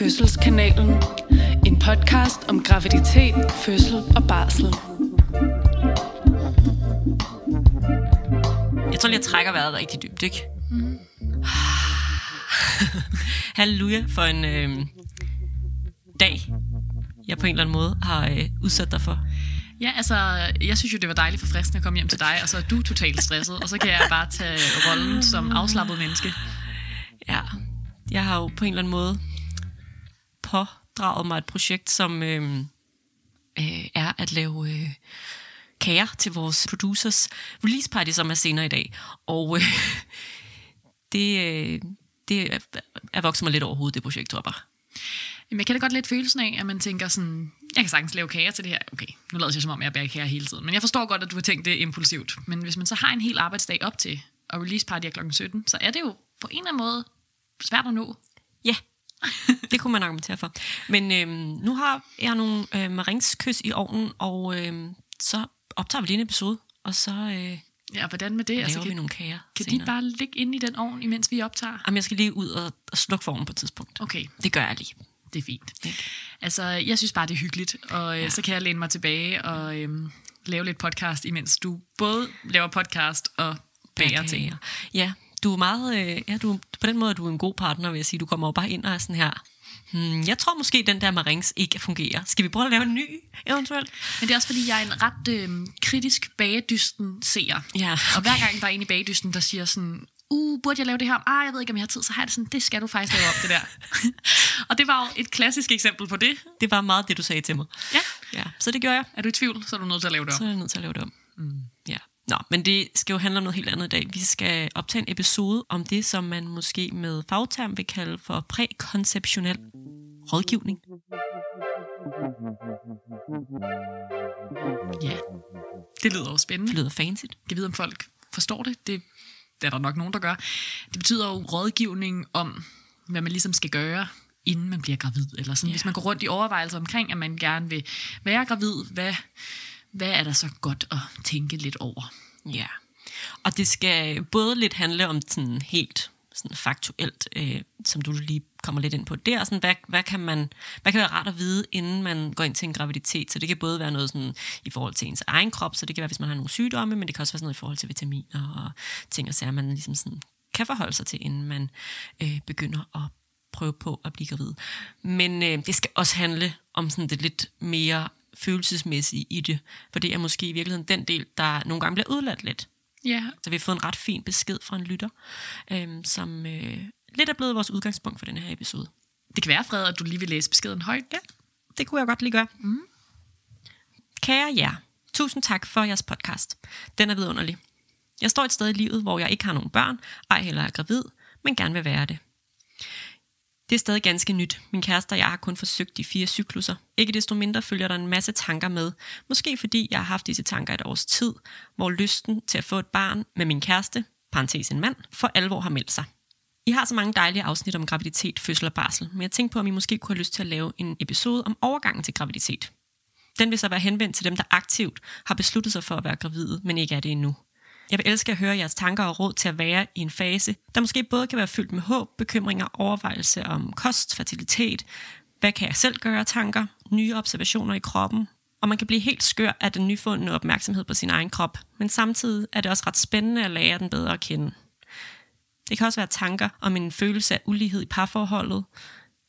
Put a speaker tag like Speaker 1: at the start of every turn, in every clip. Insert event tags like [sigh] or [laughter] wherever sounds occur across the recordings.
Speaker 1: Fødselskanalen. En podcast om graviditet, fødsel og barsel.
Speaker 2: Jeg tror lige, jeg trækker vejret rigtig dybt, ikke? Mm. [laughs] Halleluja for en øh, dag, jeg på en eller anden måde har øh, udsat dig for.
Speaker 3: Ja, altså, jeg synes jo, det var dejligt forfriskende at komme hjem til dig, og så er du totalt stresset, og så kan jeg bare tage rollen som afslappet menneske.
Speaker 2: Ja, jeg har jo på en eller anden måde pådraget mig et projekt, som øh, øh, er at lave øh, kager til vores producers release party, som er senere i dag. Og øh, [laughs] det, øh, det er vokset mig lidt over hovedet, det projekt, tror jeg bare.
Speaker 3: Jamen, jeg kan da godt lidt følelsen af, at man tænker sådan, jeg kan sagtens lave kager til det her. Okay, nu lader jeg som om, jeg bærer kager hele tiden. Men jeg forstår godt, at du har tænkt det impulsivt. Men hvis man så har en hel arbejdsdag op til, og release party er klokken 17, så er det jo på en eller anden måde svært at nå.
Speaker 2: Det kunne man argumentere for. Men øhm, nu har jeg nogle øh, maringskys i ovnen, og øhm, så optager vi lige en episode, og så øh,
Speaker 3: Ja, hvordan med det?
Speaker 2: laver
Speaker 3: Altså,
Speaker 2: vi
Speaker 3: kan,
Speaker 2: nogle kager
Speaker 3: kan de
Speaker 2: senere.
Speaker 3: bare ligge inde i den ovn, imens vi optager?
Speaker 2: Jamen, jeg skal lige ud og, og slukke for ovnen på et tidspunkt.
Speaker 3: Okay,
Speaker 2: Det gør jeg lige.
Speaker 3: det er fint.
Speaker 2: Ikke?
Speaker 3: Altså, jeg synes bare, det er hyggeligt, og øh, ja. så kan jeg læne mig tilbage og øh, lave lidt podcast, imens du både laver podcast og bager ting.
Speaker 2: Ja, du er meget, øh, ja, du, på den måde er du en god partner, vil jeg sige. Du kommer jo bare ind og er sådan her, hmm, jeg tror måske, den der marings ikke fungerer. Skal vi prøve at lave en ny, eventuelt?
Speaker 3: Men det er også fordi, jeg er en ret øh, kritisk bagedysten seer.
Speaker 2: Ja,
Speaker 3: Og hver gang der er en i bagedysten, der siger sådan, uh, burde jeg lave det her? Ah, jeg ved ikke, om jeg har tid. Så har jeg det sådan, det skal du faktisk lave op, det der. [laughs] og det var jo et klassisk eksempel på det.
Speaker 2: Det var meget det, du sagde til mig.
Speaker 3: Ja.
Speaker 2: Ja, så det gjorde jeg.
Speaker 3: Er du i tvivl, så er du nødt til at lave det
Speaker 2: Så
Speaker 3: op.
Speaker 2: er jeg nødt til at lave det om. Mm. Nå, men det skal jo handle om noget helt andet i dag. Vi skal optage en episode om det, som man måske med fagterm vil kalde for prækonceptionel rådgivning.
Speaker 3: Ja. Det lyder jo
Speaker 2: Det
Speaker 3: spændende.
Speaker 2: lyder fancy.
Speaker 3: Jeg vide, om folk forstår det. Det det er der nok nogen, der gør. Det betyder jo rådgivning om, hvad man ligesom skal gøre, inden man bliver gravid. Eller sådan, yeah. hvis man går rundt i overvejelser omkring, at man gerne vil være gravid, hvad, hvad er der så godt at tænke lidt over?
Speaker 2: Ja. Og det skal både lidt handle om sådan helt sådan faktuelt, øh, som du lige kommer lidt ind på der, sådan, hvad, hvad, kan man, hvad kan være rart at vide, inden man går ind til en graviditet? Så det kan både være noget sådan, i forhold til ens egen krop, så det kan være, hvis man har nogle sygdomme, men det kan også være sådan noget i forhold til vitaminer og ting og sager, man ligesom sådan kan forholde sig til, inden man øh, begynder at prøve på at blive gravid. Men øh, det skal også handle om sådan det lidt mere følelsesmæssige i det, for det er måske i virkeligheden den del, der nogle gange bliver udladt lidt.
Speaker 3: Ja,
Speaker 2: Så vi har fået en ret fin besked fra en lytter, øhm, som øh, lidt er blevet vores udgangspunkt for den her episode.
Speaker 3: det kan være, Fred, at du lige vil læse beskeden højt. Ja.
Speaker 2: Det kunne jeg godt lige gøre. Mm. Kære jer, tusind tak for jeres podcast. Den er vidunderlig. Jeg står et sted i livet, hvor jeg ikke har nogen børn, ej heller er gravid, men gerne vil være det. Det er stadig ganske nyt. Min kæreste og jeg har kun forsøgt de fire cykluser. Ikke desto mindre følger der en masse tanker med. Måske fordi jeg har haft disse tanker et års tid, hvor lysten til at få et barn med min kæreste, parentes en mand, for alvor har meldt sig. I har så mange dejlige afsnit om graviditet, fødsel og barsel, men jeg tænkte på, om I måske kunne have lyst til at lave en episode om overgangen til graviditet. Den vil så være henvendt til dem, der aktivt har besluttet sig for at være gravide, men ikke er det endnu. Jeg vil elske at høre jeres tanker og råd til at være i en fase, der måske både kan være fyldt med håb, bekymringer, overvejelse om kost, fertilitet, hvad kan jeg selv gøre tanker, nye observationer i kroppen, og man kan blive helt skør af den nyfundne opmærksomhed på sin egen krop, men samtidig er det også ret spændende at lære den bedre at kende. Det kan også være tanker om en følelse af ulighed i parforholdet,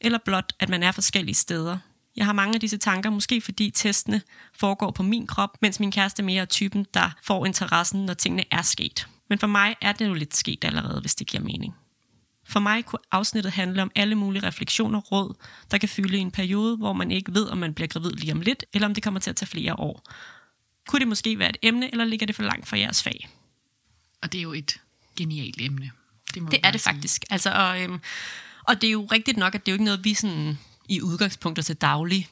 Speaker 2: eller blot, at man er forskellige steder. Jeg har mange af disse tanker, måske fordi testene foregår på min krop, mens min kæreste mere er typen, der får interessen, når tingene er sket. Men for mig er det jo lidt sket allerede, hvis det giver mening. For mig kunne afsnittet handle om alle mulige refleksioner og råd, der kan fylde i en periode, hvor man ikke ved, om man bliver gravid lige om lidt, eller om det kommer til at tage flere år. Kunne det måske være et emne, eller ligger det for langt fra jeres fag?
Speaker 3: Og det er jo et genialt emne. må
Speaker 2: Det er det
Speaker 3: sige.
Speaker 2: faktisk. Altså, og, øhm, og det er jo rigtigt nok, at det er jo ikke noget, vi sådan, i udgangspunkter til daglig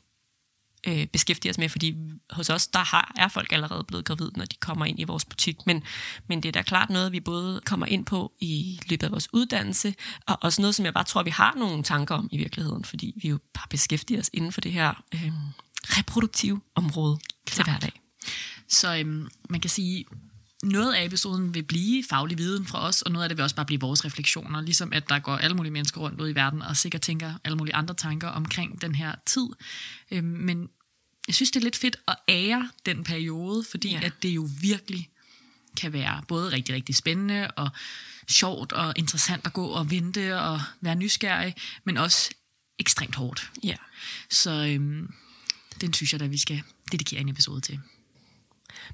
Speaker 2: øh, beskæftiger os med, fordi hos os, der har, er folk allerede blevet gravide, når de kommer ind i vores butik. Men, men det er da klart noget, vi både kommer ind på i løbet af vores uddannelse, og også noget, som jeg bare tror, vi har nogle tanker om i virkeligheden, fordi vi jo bare beskæftiger os inden for det her øh, reproduktive område til
Speaker 3: Klart.
Speaker 2: hverdag.
Speaker 3: Så øhm, man kan sige, noget af episoden vil blive faglig viden fra os, og noget af det vil også bare blive vores refleksioner, ligesom at der går alle mulige mennesker rundt ud i verden, og sikkert tænker alle mulige andre tanker omkring den her tid. Øhm, men jeg synes, det er lidt fedt at ære den periode, fordi
Speaker 2: Ja.
Speaker 3: ja. at det jo virkelig kan være både rigtig, rigtig spændende og sjovt og interessant at gå og vente og være nysgerrig, men også ekstremt hårdt.
Speaker 2: Ja.
Speaker 3: Så øhm, den synes jeg da, vi skal dedikere en episode til.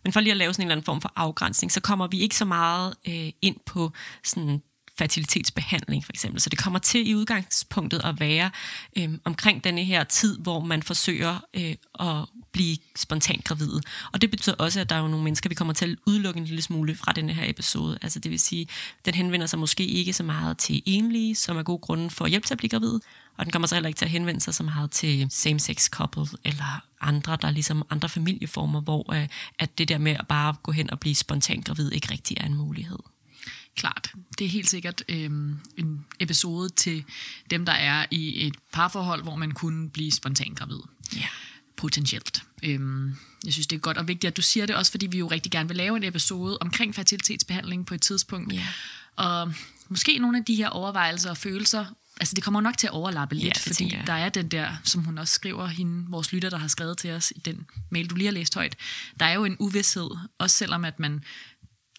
Speaker 2: Men for lige at lave sådan en eller anden form for afgrænsning, så kommer vi ikke så meget øh, ind på sådan fertilitetsbehandling for eksempel. Så det kommer til i udgangspunktet at være øh, omkring denne her tid, hvor man forsøger øh, at blive spontant gravid. Og det betyder også, at der er jo nogle mennesker, vi kommer til at udelukke en lille smule fra denne her episode. Altså det vil sige, den henvender sig måske ikke så meget til enlige, som er god grunde for hjælp til at blive gravid. Og den kommer så heller ikke til at henvende sig så meget til same-sex couple eller andre, der er ligesom andre familieformer, hvor øh, at det der med at bare gå hen og blive spontant gravid ikke rigtig er en mulighed.
Speaker 3: Klart. Det er helt sikkert øhm, en episode til dem, der er i et parforhold, hvor man kunne blive spontan gravid.
Speaker 2: Ja.
Speaker 3: Potentielt. Øhm, jeg synes, det er godt og vigtigt, at du siger det, også fordi vi jo rigtig gerne vil lave en episode omkring fertilitetsbehandling på et tidspunkt.
Speaker 2: Ja.
Speaker 3: Og måske nogle af de her overvejelser og følelser, altså det kommer nok til at overlappe lidt,
Speaker 2: det
Speaker 3: fordi der er den der, som hun også skriver, hende, vores lytter, der har skrevet til os i den mail, du lige har læst højt, der er jo en uvidshed, også selvom at man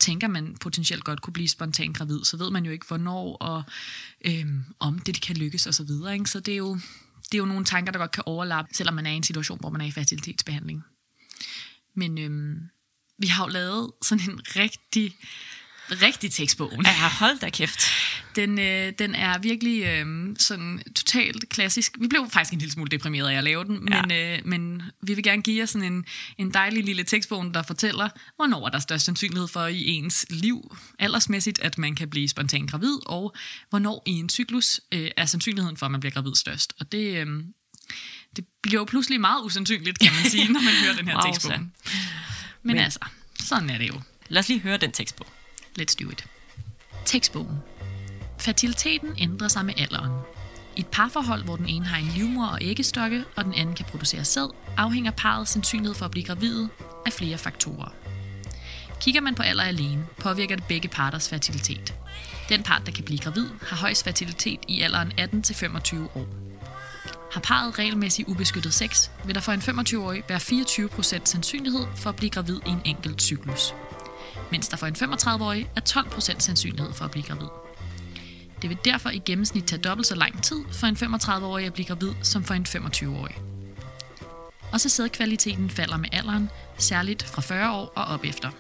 Speaker 3: tænker, man potentielt godt kunne blive spontan gravid, så ved man jo ikke, hvornår og øhm, om det kan lykkes osv. Så, videre, ikke? så det er, jo, det er jo nogle tanker, der godt kan overlappe, selvom man er i en situation, hvor man er i fertilitetsbehandling. Men øhm, vi har jo lavet sådan en rigtig, rigtig tekstbog.
Speaker 2: Ja, hold da kæft.
Speaker 3: Den, øh, den er virkelig øh, sådan totalt klassisk. Vi blev faktisk en lille smule deprimeret af at lave den,
Speaker 2: Ja.
Speaker 3: men, øh, men vi vil gerne give jer sådan en, en dejlig lille tekstbog, der fortæller, hvornår er der størst sandsynlighed for i ens liv, aldersmæssigt, at man kan blive spontan gravid, og hvornår i en cyklus øh, er sandsynligheden for, at man bliver gravid størst. Og det, øh, det bliver jo pludselig meget usandsynligt, kan man sige, [laughs] når man hører den her
Speaker 2: Wow,
Speaker 3: tekstbog. Men,
Speaker 2: Men-
Speaker 3: altså, sådan er det jo.
Speaker 2: Lad os lige høre den tekstbog.
Speaker 3: Let's do it. Tekstbogen. Fertiliteten ændrer sig med alderen. I et parforhold, hvor den ene har en livmor og æggestokke, og den anden kan producere sæd, afhænger parrets sandsynlighed for at blive gravide af flere faktorer. Kigger man på alder alene, påvirker det begge parters fertilitet. Den part, der kan blive gravid, har højst fertilitet i alderen 18-25 år. Har parret regelmæssigt ubeskyttet sex, vil der for en 25-årig være 24% sandsynlighed for at blive gravid i en enkelt cyklus mens der for en 35-årig er 12% sandsynlighed for at blive gravid. Det vil derfor i gennemsnit tage dobbelt så lang tid for en 35-årig at blive gravid som for en 25-årig. Og så sædkvaliteten falder med alderen, særligt fra 40 år og op efter.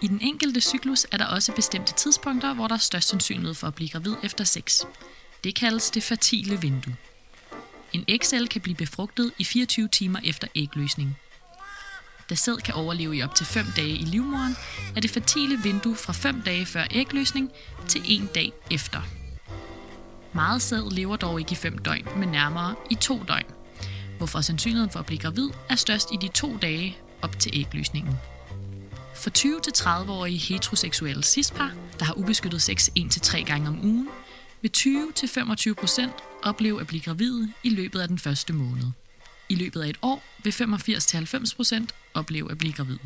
Speaker 3: I den enkelte cyklus er der også bestemte tidspunkter, hvor der er størst sandsynlighed for at blive gravid efter sex. Det kaldes det fertile vindue. En ægcelle kan blive befrugtet i 24 timer efter ægløsning. Da sæd kan overleve i op til 5 dage i livmoderen, er det fertile vindue fra 5 dage før ægløsning til 1 dag efter. Meget sæd lever dog ikke i 5 døgn, men nærmere i 2 døgn, hvorfor sandsynligheden for at blive gravid er størst i de 2 dage op til ægløsningen. For 20-30-årige heteroseksuelle cispar, der har ubeskyttet sex 1-3 gange om ugen, vil 20-25% opleve at blive gravide i løbet af den første måned. I løbet af et år vil 85-90% opleve at blive gravide.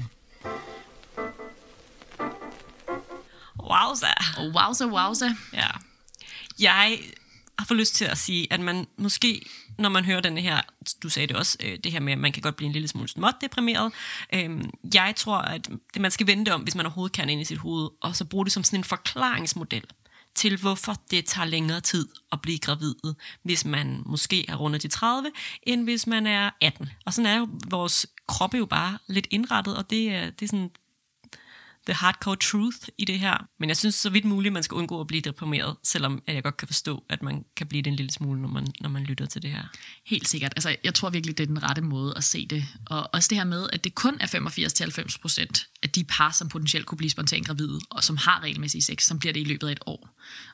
Speaker 2: Wow, så.
Speaker 3: Og wowza, wowza.
Speaker 2: Ja. Jeg har fået lyst til at sige, at man måske, når man hører den her, du sagde det også, øh, det her med, at man kan godt blive en lille smule småt deprimeret. Øh, jeg tror, at det man skal vente om, hvis man overhovedet kan ind i sit hoved, og så bruge det som sådan en forklaringsmodel til, hvorfor det tager længere tid at blive gravid, hvis man måske er rundet de 30, end hvis man er 18. Og sådan er jo vores krop jo bare lidt indrettet, og det er, det er sådan the hardcore truth i det her. Men jeg synes så vidt muligt, man skal undgå at blive deprimeret, selvom at jeg godt kan forstå, at man kan blive det en lille smule, når man, når man lytter til det her.
Speaker 3: Helt sikkert. Altså, jeg tror virkelig, det er den rette måde at se det. Og også det her med, at det kun er 85-90% af de par, som potentielt kunne blive spontant gravide, og som har regelmæssig sex, som bliver det i løbet af et år.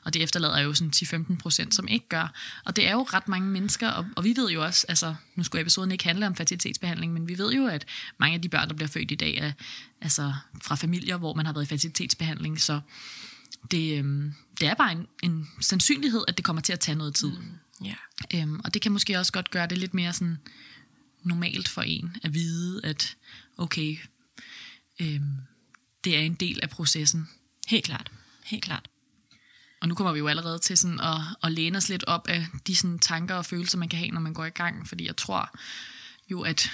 Speaker 3: Og det efterlader jo sådan 10-15%, som ikke gør. Og det er jo ret mange mennesker, og, og vi ved jo også, altså nu skulle episoden ikke handle om fertilitetsbehandling, men vi ved jo, at mange af de børn, der bliver født i dag, er altså fra familier, hvor man har været i fertilitetsbehandling, så det, øhm, det er bare en, en sandsynlighed, at det kommer til at tage noget tid. Mm.
Speaker 2: Ja.
Speaker 3: Øhm, og det kan måske også godt gøre det lidt mere sådan normalt for en at vide, at okay, øhm, det er en del af processen.
Speaker 2: Helt klart. Helt klart.
Speaker 3: Og nu kommer vi jo allerede til sådan at, at læne os lidt op af de sådan tanker og følelser, man kan have, når man går i gang. Fordi jeg tror jo, at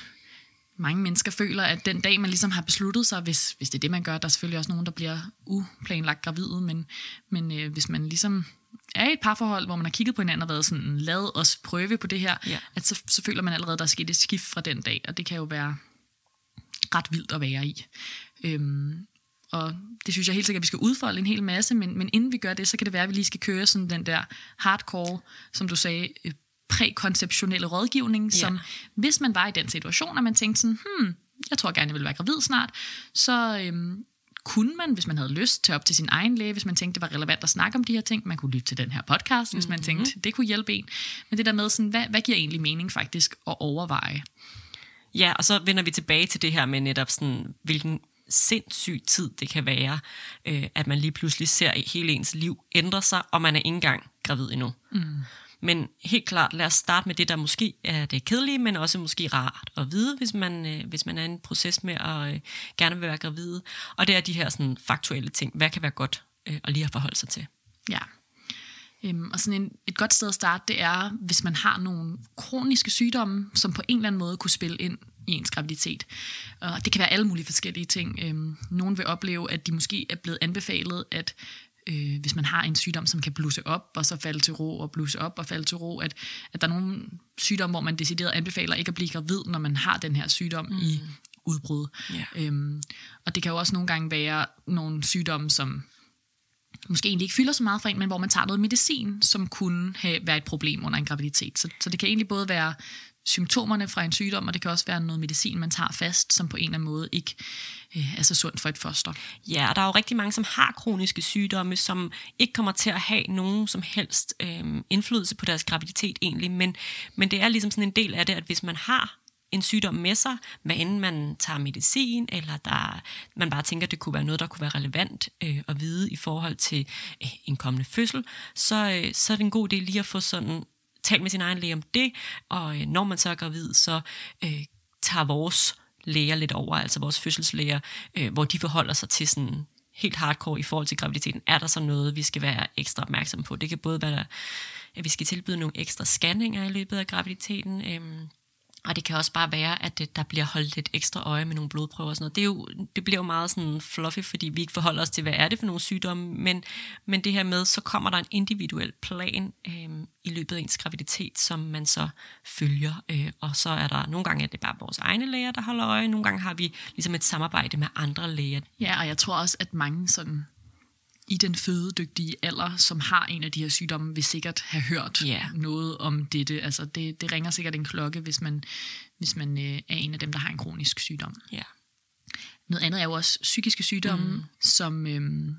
Speaker 3: mange mennesker føler, at den dag, man ligesom har besluttet sig, hvis, hvis det er det, man gør, der er selvfølgelig også nogen, der bliver uplanlagt gravide, men, men øh, hvis man ligesom er i et parforhold, hvor man har kigget på hinanden og været sådan, lad os prøve på det her,
Speaker 2: Ja.
Speaker 3: at så, så føler man allerede, der er sket et skift fra den dag, og det kan jo være ret vildt at være i. Øhm, og det synes jeg helt sikkert, at vi skal udfolde en hel masse, men, men inden vi gør det, så kan det være, at vi lige skal køre sådan den der hardcore, som du sagde, øh, prækonceptionelle rådgivning,
Speaker 2: Ja.
Speaker 3: som hvis man var i den situation, og man tænkte sådan, hmm, jeg tror gerne, jeg vil være gravid snart, så øhm, kunne man, hvis man havde lyst, tage op til sin egen læge, hvis man tænkte, det var relevant at snakke om de her ting. Man kunne lytte til den her podcast, hvis man tænkte, det kunne hjælpe en. Men det der med, sådan, hvad, hvad giver egentlig mening faktisk at overveje?
Speaker 2: Ja, og så vender vi tilbage til det her med netop sådan, hvilken sindssyg tid det kan være, øh, at man lige pludselig ser hele ens liv ændre sig, og man er ikke engang gravid endnu. Mm. Men helt klart, lad os starte med det, der måske er det kedelige, men også måske rart at vide, hvis man, øh, hvis man er i en proces med at øh, gerne vil være gravid. Og det er de her sådan, faktuelle ting. Hvad kan være godt øh, at lige at forholde sig til?
Speaker 3: Ja. Øhm, og sådan en, et godt sted at starte, det er, hvis man har nogle kroniske sygdomme, som på en eller anden måde kunne spille ind i ens graviditet. Og det kan være alle mulige forskellige ting. Øhm, nogen vil opleve, at de måske er blevet anbefalet, at øh, hvis man har en sygdom, som kan blusse op, og så falde til ro, og blusse op og falde til ro, at, at der er nogle sygdomme, hvor man decideret anbefaler ikke at blive gravid, når man har den her sygdom mm. i udbrud.
Speaker 2: Ja.
Speaker 3: Øhm, og det kan jo også nogle gange være nogle sygdomme, som måske egentlig ikke fylder så meget for en, men hvor man tager noget medicin, som kunne have, være et problem under en graviditet. Så, så det kan egentlig både være symptomerne fra en sygdom, og det kan også være noget medicin, man tager fast, som på en eller anden måde ikke øh, er så sundt for et foster.
Speaker 2: Ja, og der er jo rigtig mange, som har kroniske sygdomme, som ikke kommer til at have nogen som helst øh, indflydelse på deres graviditet egentlig, men, men det er ligesom sådan en del af det, at hvis man har en sygdom med sig, hvad end man tager medicin, eller der, man bare tænker, at det kunne være noget, der kunne være relevant øh, at vide i forhold til øh, en kommende fødsel, så, øh, så er det en god idé lige at få sådan talt med sin egen læge om det, og øh, når man så er gravid, så øh, tager vores læger lidt over, altså vores fødselslæger, øh, hvor de forholder sig til sådan helt hardcore i forhold til graviditeten. Er der så noget, vi skal være ekstra opmærksom på? Det kan både være, at vi skal tilbyde nogle ekstra scanninger i løbet af graviditeten, øh, og det kan også bare være, at det, der bliver holdt lidt ekstra øje med nogle blodprøver og sådan noget. Det, er jo, det bliver jo meget sådan fluffy, fordi vi ikke forholder os til, hvad er det for nogle sygdomme. Men, men det her med, så kommer der en individuel plan øh, i løbet af ens graviditet, som man så følger. Øh, og så er der nogle gange, at det er bare vores egne læger, der holder øje. Nogle gange har vi ligesom et samarbejde med andre læger.
Speaker 3: Ja, og jeg tror også, at mange sådan i den fødedygtige alder, som har en af de her sygdomme, vil sikkert have hørt
Speaker 2: Ja.
Speaker 3: noget om dette. Altså det, det ringer sikkert en klokke, hvis man, hvis man øh, er en af dem, der har en kronisk sygdom.
Speaker 2: Ja.
Speaker 3: Noget andet er jo også psykiske sygdomme, mm. som øhm,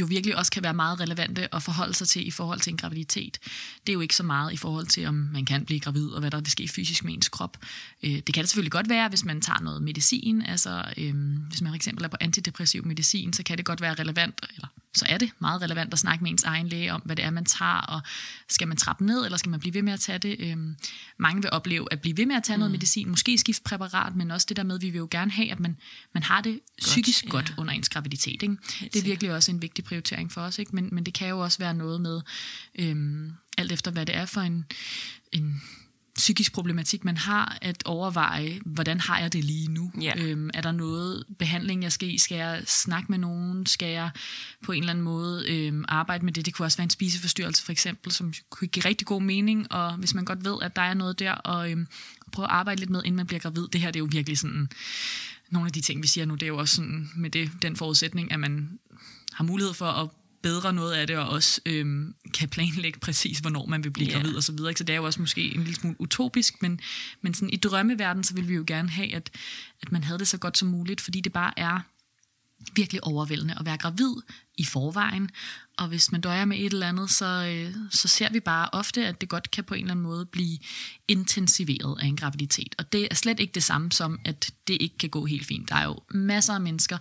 Speaker 3: jo virkelig også kan være meget relevante at forholde sig til i forhold til en graviditet. Det er jo ikke så meget i forhold til, om man kan blive gravid, og hvad der vil ske fysisk med ens krop. Øh, det kan det selvfølgelig godt være, hvis man tager noget medicin. Altså, øhm, hvis man for eksempel er på antidepressiv medicin, så kan det godt være relevant, eller så er det meget relevant at snakke med ens egen læge om, hvad det er, man tager, og skal man trappe ned, eller skal man blive ved med at tage det? Øhm, mange vil opleve at blive ved med at tage mm. noget medicin, måske skifte præparat, men også det der med, at vi vil jo gerne have, at man, man har det godt, psykisk
Speaker 2: ja.
Speaker 3: godt under ens graviditet. Ikke? Det er virkelig også en vigtig prioritering for os, ikke? Men, men det kan jo også være noget med, øhm, alt efter hvad det er for en, en psykisk problematik, man har, at overveje, hvordan har jeg det lige nu?
Speaker 2: Ja.
Speaker 3: Øhm, er der noget behandling, jeg skal i? Skal jeg snakke med nogen? Skal jeg på en eller anden måde øhm, arbejde med det? Det kunne også være en spiseforstyrrelse for eksempel, som kunne give rigtig god mening, og hvis man godt ved, at der er noget der, og øhm, prøve at arbejde lidt med, inden man bliver gravid. Det her det er jo virkelig sådan, nogle af de ting, vi siger nu, det er jo også sådan, med det, den forudsætning, at man har mulighed for at bedre noget af det, og også øhm, kan planlægge præcis, hvornår man vil blive yeah. gravid og så videre. ikke? Så det er jo også måske en lille smule utopisk, men, men sådan i drømmeverden, så vil vi jo gerne have, at, at man havde det så godt som muligt, fordi det bare er virkelig overvældende at være gravid i forvejen. Og hvis man døjer med et eller andet, så, øh, så ser vi bare ofte, at det godt kan på en eller anden måde blive intensiveret af en graviditet. Og det er slet ikke det samme som, at det ikke kan gå helt fint. Der er jo masser af mennesker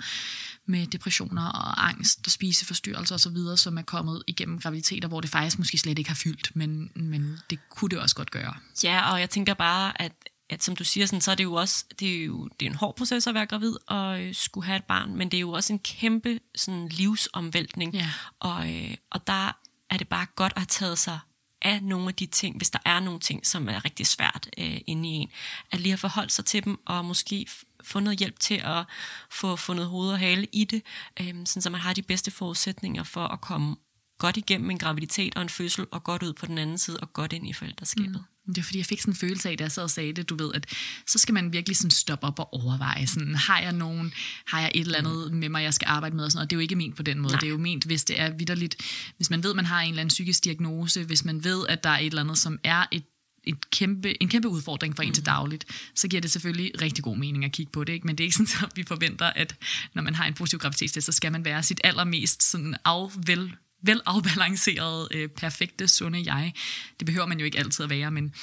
Speaker 3: med depressioner og angst og spiseforstyrrelser osv., som er kommet igennem graviditeter, hvor det faktisk måske slet ikke har fyldt, men, men det kunne det også godt gøre.
Speaker 2: Ja, og jeg tænker bare, at at som du siger, sådan, så er det jo også det er jo, det er en hård proces at være gravid og øh, skulle have et barn, men det er jo også en kæmpe sådan, livsomvæltning.
Speaker 3: Ja.
Speaker 2: Og, øh, og der er det bare godt at have taget sig af nogle af de ting, hvis der er nogle ting, som er rigtig svært øh, inde i en, at lige have forholdt sig til dem, og måske f- få noget hjælp til at få fundet hoved og hale i det, øh, sådan så man har de bedste forudsætninger for at komme godt igennem en graviditet og en fødsel, og godt ud på den anden side, og godt ind i forældreskabet. Mm.
Speaker 3: Det er fordi, jeg fik sådan en følelse af, da jeg sad og sagde det, du ved, at så skal man virkelig sådan stoppe op og overveje, sådan, har jeg nogen, har jeg et eller andet med mig, jeg skal arbejde med, og sådan noget. Det er jo ikke ment på den måde.
Speaker 2: Nej.
Speaker 3: Det er jo ment, hvis det er vidderligt, hvis man ved, man har en eller anden psykisk diagnose, hvis man ved, at der er et eller andet, som er et et kæmpe, en kæmpe udfordring for en til dagligt, så giver det selvfølgelig rigtig god mening at kigge på det. Ikke? Men det er ikke [laughs] sådan, at vi forventer, at når man har en positiv graviditetstest, så skal man være sit allermest sådan afvel vel afbalanceret, øh, perfekte, sunde jeg. Det behøver man jo ikke altid at være, men,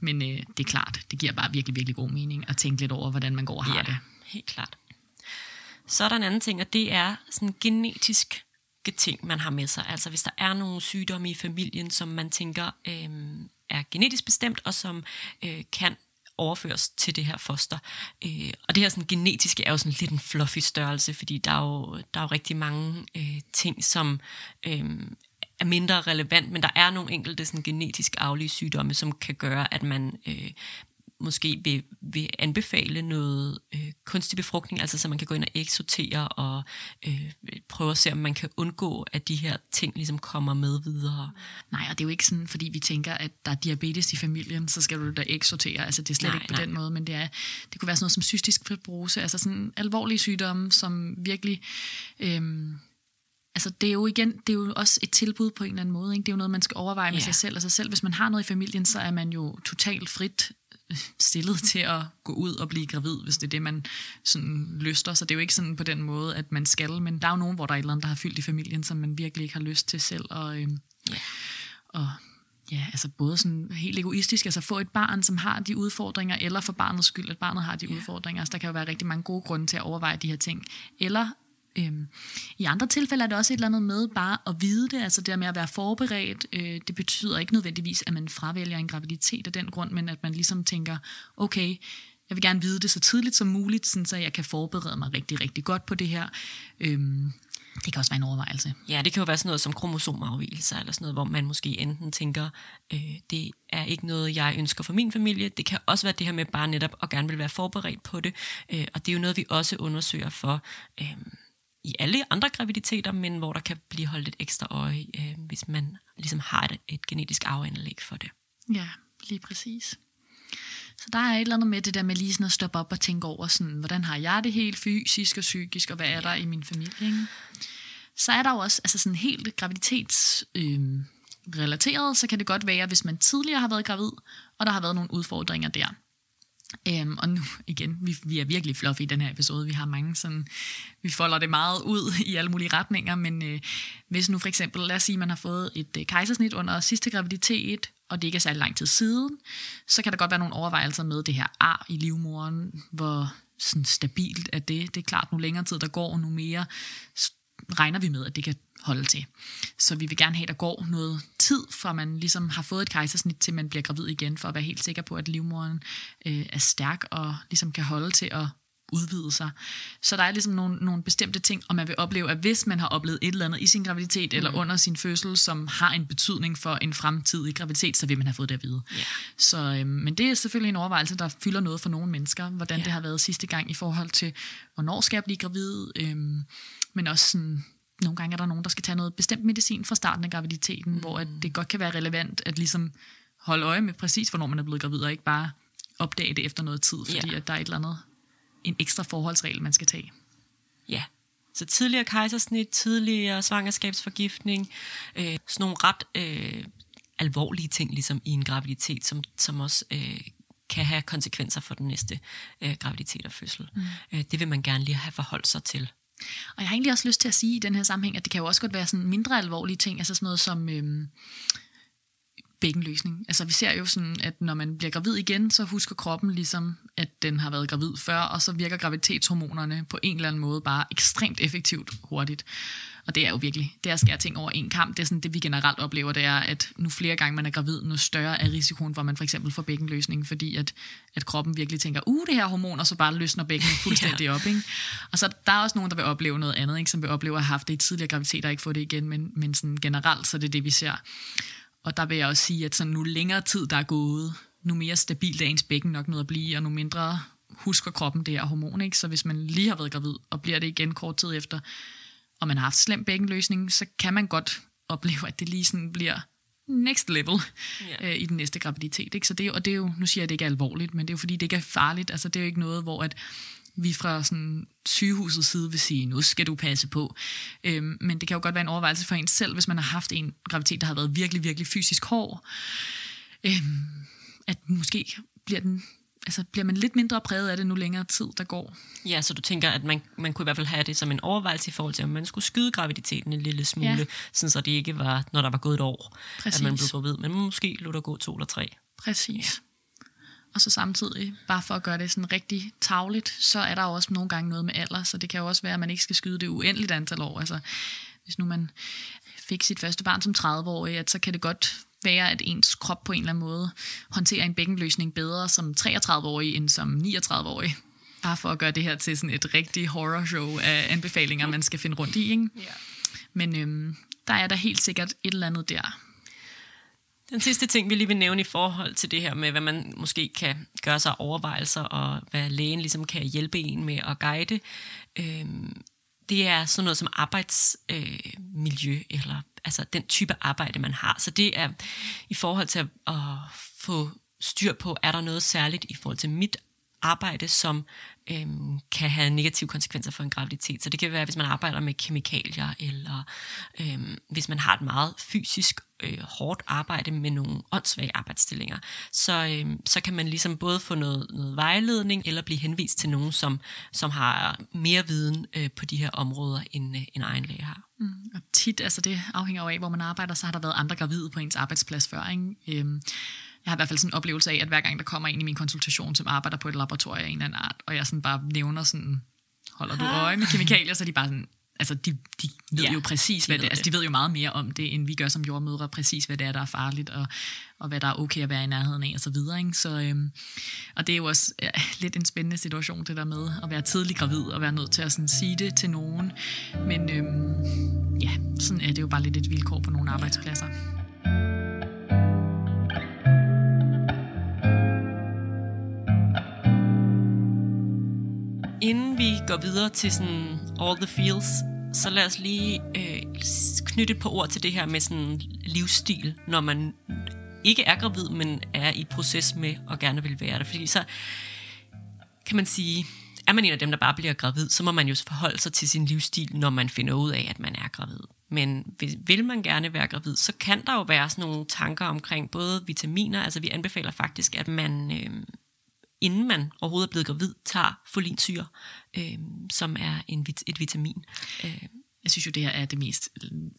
Speaker 3: men øh, det er klart, det giver bare virkelig, virkelig god mening at tænke lidt over, hvordan man går og har
Speaker 2: Ja,
Speaker 3: det.
Speaker 2: helt klart. Så er der en anden ting, og det er sådan genetisk ting, man har med sig. Altså hvis der er nogle sygdomme i familien, som man tænker øh, er genetisk bestemt, og som øh, kan overføres til det her foster. Øh, og det her sådan, genetiske er jo sådan lidt en fluffy størrelse, fordi der er jo, der er jo rigtig mange øh, ting, som øh, er mindre relevant, men der er nogle enkelte sådan, genetisk arvelige sygdomme, som kan gøre, at man øh, måske vil, vil anbefale noget øh, kunstig befrugtning, altså så man kan gå ind og eksortere og øh, prøve at se, om man kan undgå, at de her ting ligesom kommer med videre.
Speaker 3: Nej, og det er jo ikke sådan, fordi vi tænker, at der er diabetes i familien, så skal du da ikke sortere. Altså det er slet
Speaker 2: Nej,
Speaker 3: ikke på
Speaker 2: nej.
Speaker 3: den måde, men det, er, det kunne være sådan noget som cystisk fibrose, altså sådan alvorlige sygdomme, som virkelig... Øhm, Altså det er jo igen, det er jo også et tilbud på en eller anden måde. Ikke? Det er jo noget, man skal overveje med
Speaker 2: Ja.
Speaker 3: sig selv. Altså selv hvis man har noget i familien, så er man jo totalt frit øh, stillet [laughs] til at gå ud og blive gravid, hvis det er det, man sådan lyster. Så det er jo ikke sådan på den måde, at man skal. Men der er jo nogen, hvor der er et eller andet, der har fyldt i familien, som man virkelig ikke har lyst til selv. Og, øhm,
Speaker 2: Ja.
Speaker 3: og ja, altså både sådan helt egoistisk, altså få et barn, som har de udfordringer, eller for barnets skyld, at barnet har de
Speaker 2: Ja.
Speaker 3: udfordringer. Altså der kan jo være rigtig mange gode grunde til at overveje de her ting. Eller øhm, i andre tilfælde er det også et eller andet med bare at vide det, altså det med at være forberedt, øh, det betyder ikke nødvendigvis, at man fravælger en graviditet af den grund, men at man ligesom tænker, okay, jeg vil gerne vide det så tidligt som muligt, sådan så jeg kan forberede mig rigtig, rigtig godt på det her. Øhm, det kan også være en overvejelse.
Speaker 2: Ja, det kan jo være sådan noget som kromosomafvielser, eller sådan noget, hvor man måske enten tænker, øh, det er ikke noget, jeg ønsker for min familie. Det kan også være det her med bare netop at gerne vil være forberedt på det. Øh, og det er jo noget, vi også undersøger for øh, i alle andre graviditeter, men hvor der kan blive holdt et ekstra øje, øh, hvis man ligesom har et, et genetisk arveanlæg for det.
Speaker 3: Ja, lige præcis. Så der er et eller andet med det der med lige sådan at stoppe op og tænke over, sådan, hvordan har jeg det helt fysisk og psykisk, og hvad er der i min familie? Ikke? Så er der jo også altså sådan helt graviditets... Øh, relateret, så kan det godt være, hvis man tidligere har været gravid, og der har været nogle udfordringer der. Øhm, og nu igen, vi, vi er virkelig fluffy i den her episode. Vi har mange sådan, vi folder det meget ud [laughs] i alle mulige retninger, men øh, hvis nu for eksempel, lad os sige, man har fået et øh, kejsersnit under sidste graviditet, og det ikke er særlig lang tid siden, så kan der godt være nogle overvejelser med det her ar i livmoderen, hvor sådan stabilt er det. Det er klart, nu længere tid der går, nu mere regner vi med, at det kan holde til. Så vi vil gerne have, at der går noget tid, fra man ligesom har fået et kejsersnit, til man bliver gravid igen, for at være helt sikker på, at livmoderen øh, er stærk og ligesom kan holde til at udvide sig. Så der er ligesom nogle, nogle bestemte ting, og man vil opleve, at hvis man har oplevet et eller andet i sin graviditet, mm. eller under sin fødsel, som har en betydning for en fremtidig graviditet, så vil man have fået det at vide.
Speaker 2: Ja.
Speaker 3: Så, øhm, men det er selvfølgelig en overvejelse, der fylder noget for nogle mennesker, hvordan
Speaker 2: Ja.
Speaker 3: det har været sidste gang i forhold til, hvornår skal jeg blive gravid, øhm, men også sådan, nogle gange er der nogen, der skal tage noget bestemt medicin fra starten af graviditeten, mm. hvor at det godt kan være relevant at ligesom holde øje med præcis, hvornår man er blevet gravid, og ikke bare opdage det efter noget tid, fordi
Speaker 2: Ja.
Speaker 3: at der er et eller andet, en ekstra forholdsregel, man skal tage.
Speaker 2: Ja. Så tidligere kejsersnit, tidligere svangerskabsforgiftning, øh, sådan nogle ret øh, alvorlige ting ligesom i en graviditet, som, som også øh, kan have konsekvenser for den næste øh, graviditet og fødsel. Mm. Øh, det vil man gerne lige have forholdt sig til.
Speaker 3: Og jeg har egentlig også lyst til at sige i den her sammenhæng, at det kan jo også godt være sådan mindre alvorlige ting, altså sådan noget som øhm, bækkenløsning. Altså vi ser jo sådan, at når man bliver gravid igen, så husker kroppen ligesom, at den har været gravid før, og så virker graviditetshormonerne på en eller anden måde bare ekstremt effektivt hurtigt. Og det er jo virkelig, det er at skære ting over en kamp. Det er sådan det, vi generelt oplever, det er, at nu flere gange man er gravid, nu større er risikoen for, at man for eksempel får bækkenløsning, fordi at, at kroppen virkelig tænker, uh, det her hormon, og så bare løsner bækkenet [laughs] fuldstændig ja. op. Ikke? Og så der er også nogen, der vil opleve noget andet, ikke? som vil opleve at have haft det i tidligere graviditet og ikke få det igen, men, men sådan generelt, så det er det, vi ser. Og der vil jeg også sige, at sådan nu længere tid, der er gået, nu mere stabilt er ens bækken nok noget at blive, og nu mindre husker kroppen det her hormon. Ikke? Så hvis man lige har været gravid, og bliver det igen kort tid efter, og man har haft slem bækkenløsning, så kan man godt opleve, at det lige sådan bliver next level yeah. øh, i den næste graviditet. Ikke? Så det, og det er jo, nu siger jeg, at det ikke er alvorligt, men det er jo fordi, det ikke er farligt. Altså, det er jo ikke noget, hvor at vi fra sådan sygehusets side vil sige, nu skal du passe på. Øhm, men det kan jo godt være en overvejelse for en selv, hvis man har haft en graviditet, der har været virkelig, virkelig fysisk hård. Øhm, at måske bliver den altså bliver man lidt mindre præget af det nu længere tid, der går.
Speaker 2: Ja, så du tænker, at man, man kunne i hvert fald have det som en overvejelse i forhold til, om man skulle skyde graviditeten en lille smule, ja. sådan så det ikke var, når der var gået et år, Præcis. at man blev gravid, men måske lå der gå to eller tre.
Speaker 3: Præcis. Ja. Og så samtidig, bare for at gøre det sådan rigtig tavligt, så er der også nogle gange noget med alder, så det kan jo også være, at man ikke skal skyde det uendeligt antal år. Altså, hvis nu man fik sit første barn som 30-årig, at så kan det godt være, at ens krop på en eller anden måde håndterer en bækkenløsning bedre som 33-årig end som 39-årig. Bare for at gøre det her til sådan et rigtig horror show af anbefalinger, man skal finde rundt i. Ikke? Ja. Men øhm, der er der helt sikkert et eller andet der.
Speaker 2: Den sidste ting, vi lige vil nævne i forhold til det her med, hvad man måske kan gøre sig overvejelser, og hvad lægen ligesom kan hjælpe en med at guide, øh, det er sådan noget som arbejdsmiljø, øh, eller altså den type arbejde, man har. Så det er i forhold til at, at få styr på, er der noget særligt i forhold til mit arbejde, som øhm, kan have negative konsekvenser for en graviditet. Så det kan være, hvis man arbejder med kemikalier, eller øhm, hvis man har et meget fysisk øh, hårdt arbejde med nogle åndssvage arbejdsstillinger, så, øhm, så kan man ligesom både få noget, noget vejledning, eller blive henvist til nogen, som, som har mere viden øh, på de her områder, end, øh, end egen læge har.
Speaker 3: Mm, og tit, altså det afhænger jo af, hvor man arbejder, så har der været andre gravide på ens arbejdsplads før, ikke? Øhm, jeg har i hvert fald sådan en oplevelse af, at hver gang der kommer en i min konsultation, som arbejder på et laboratorium af en eller anden art, og jeg sådan bare nævner sådan, holder du øje med kemikalier, så er de bare sådan, altså de, de ved ja, jo præcis, hvad de det er. Altså, de ved jo meget mere om det, end vi gør som jordmødre, præcis hvad det er, der er farligt, og, og hvad der er okay at være i nærheden af, og så videre. Ikke? Så, øhm, og det er jo også ja, lidt en spændende situation, det der med at være tidlig gravid, og være nødt til at sådan, sige det til nogen. Men øhm, ja, sådan er det jo bare lidt et vilkår på nogle arbejdspladser.
Speaker 2: Går videre til sådan all the feels, så lad os lige øh, knytte et par ord til det her med sådan livsstil, når man ikke er gravid, men er i proces med og gerne vil være det. Fordi så kan man sige, er man en af dem, der bare bliver gravid, så må man jo forholde sig til sin livsstil, når man finder ud af, at man er gravid. Men vil man gerne være gravid, så kan der jo være sådan nogle tanker omkring både vitaminer, altså vi anbefaler faktisk, at man øh, inden man overhovedet er blevet gravid, tager folinsyre, øh, som er en, et vitamin. Øh,
Speaker 3: jeg synes jo, det her er det mest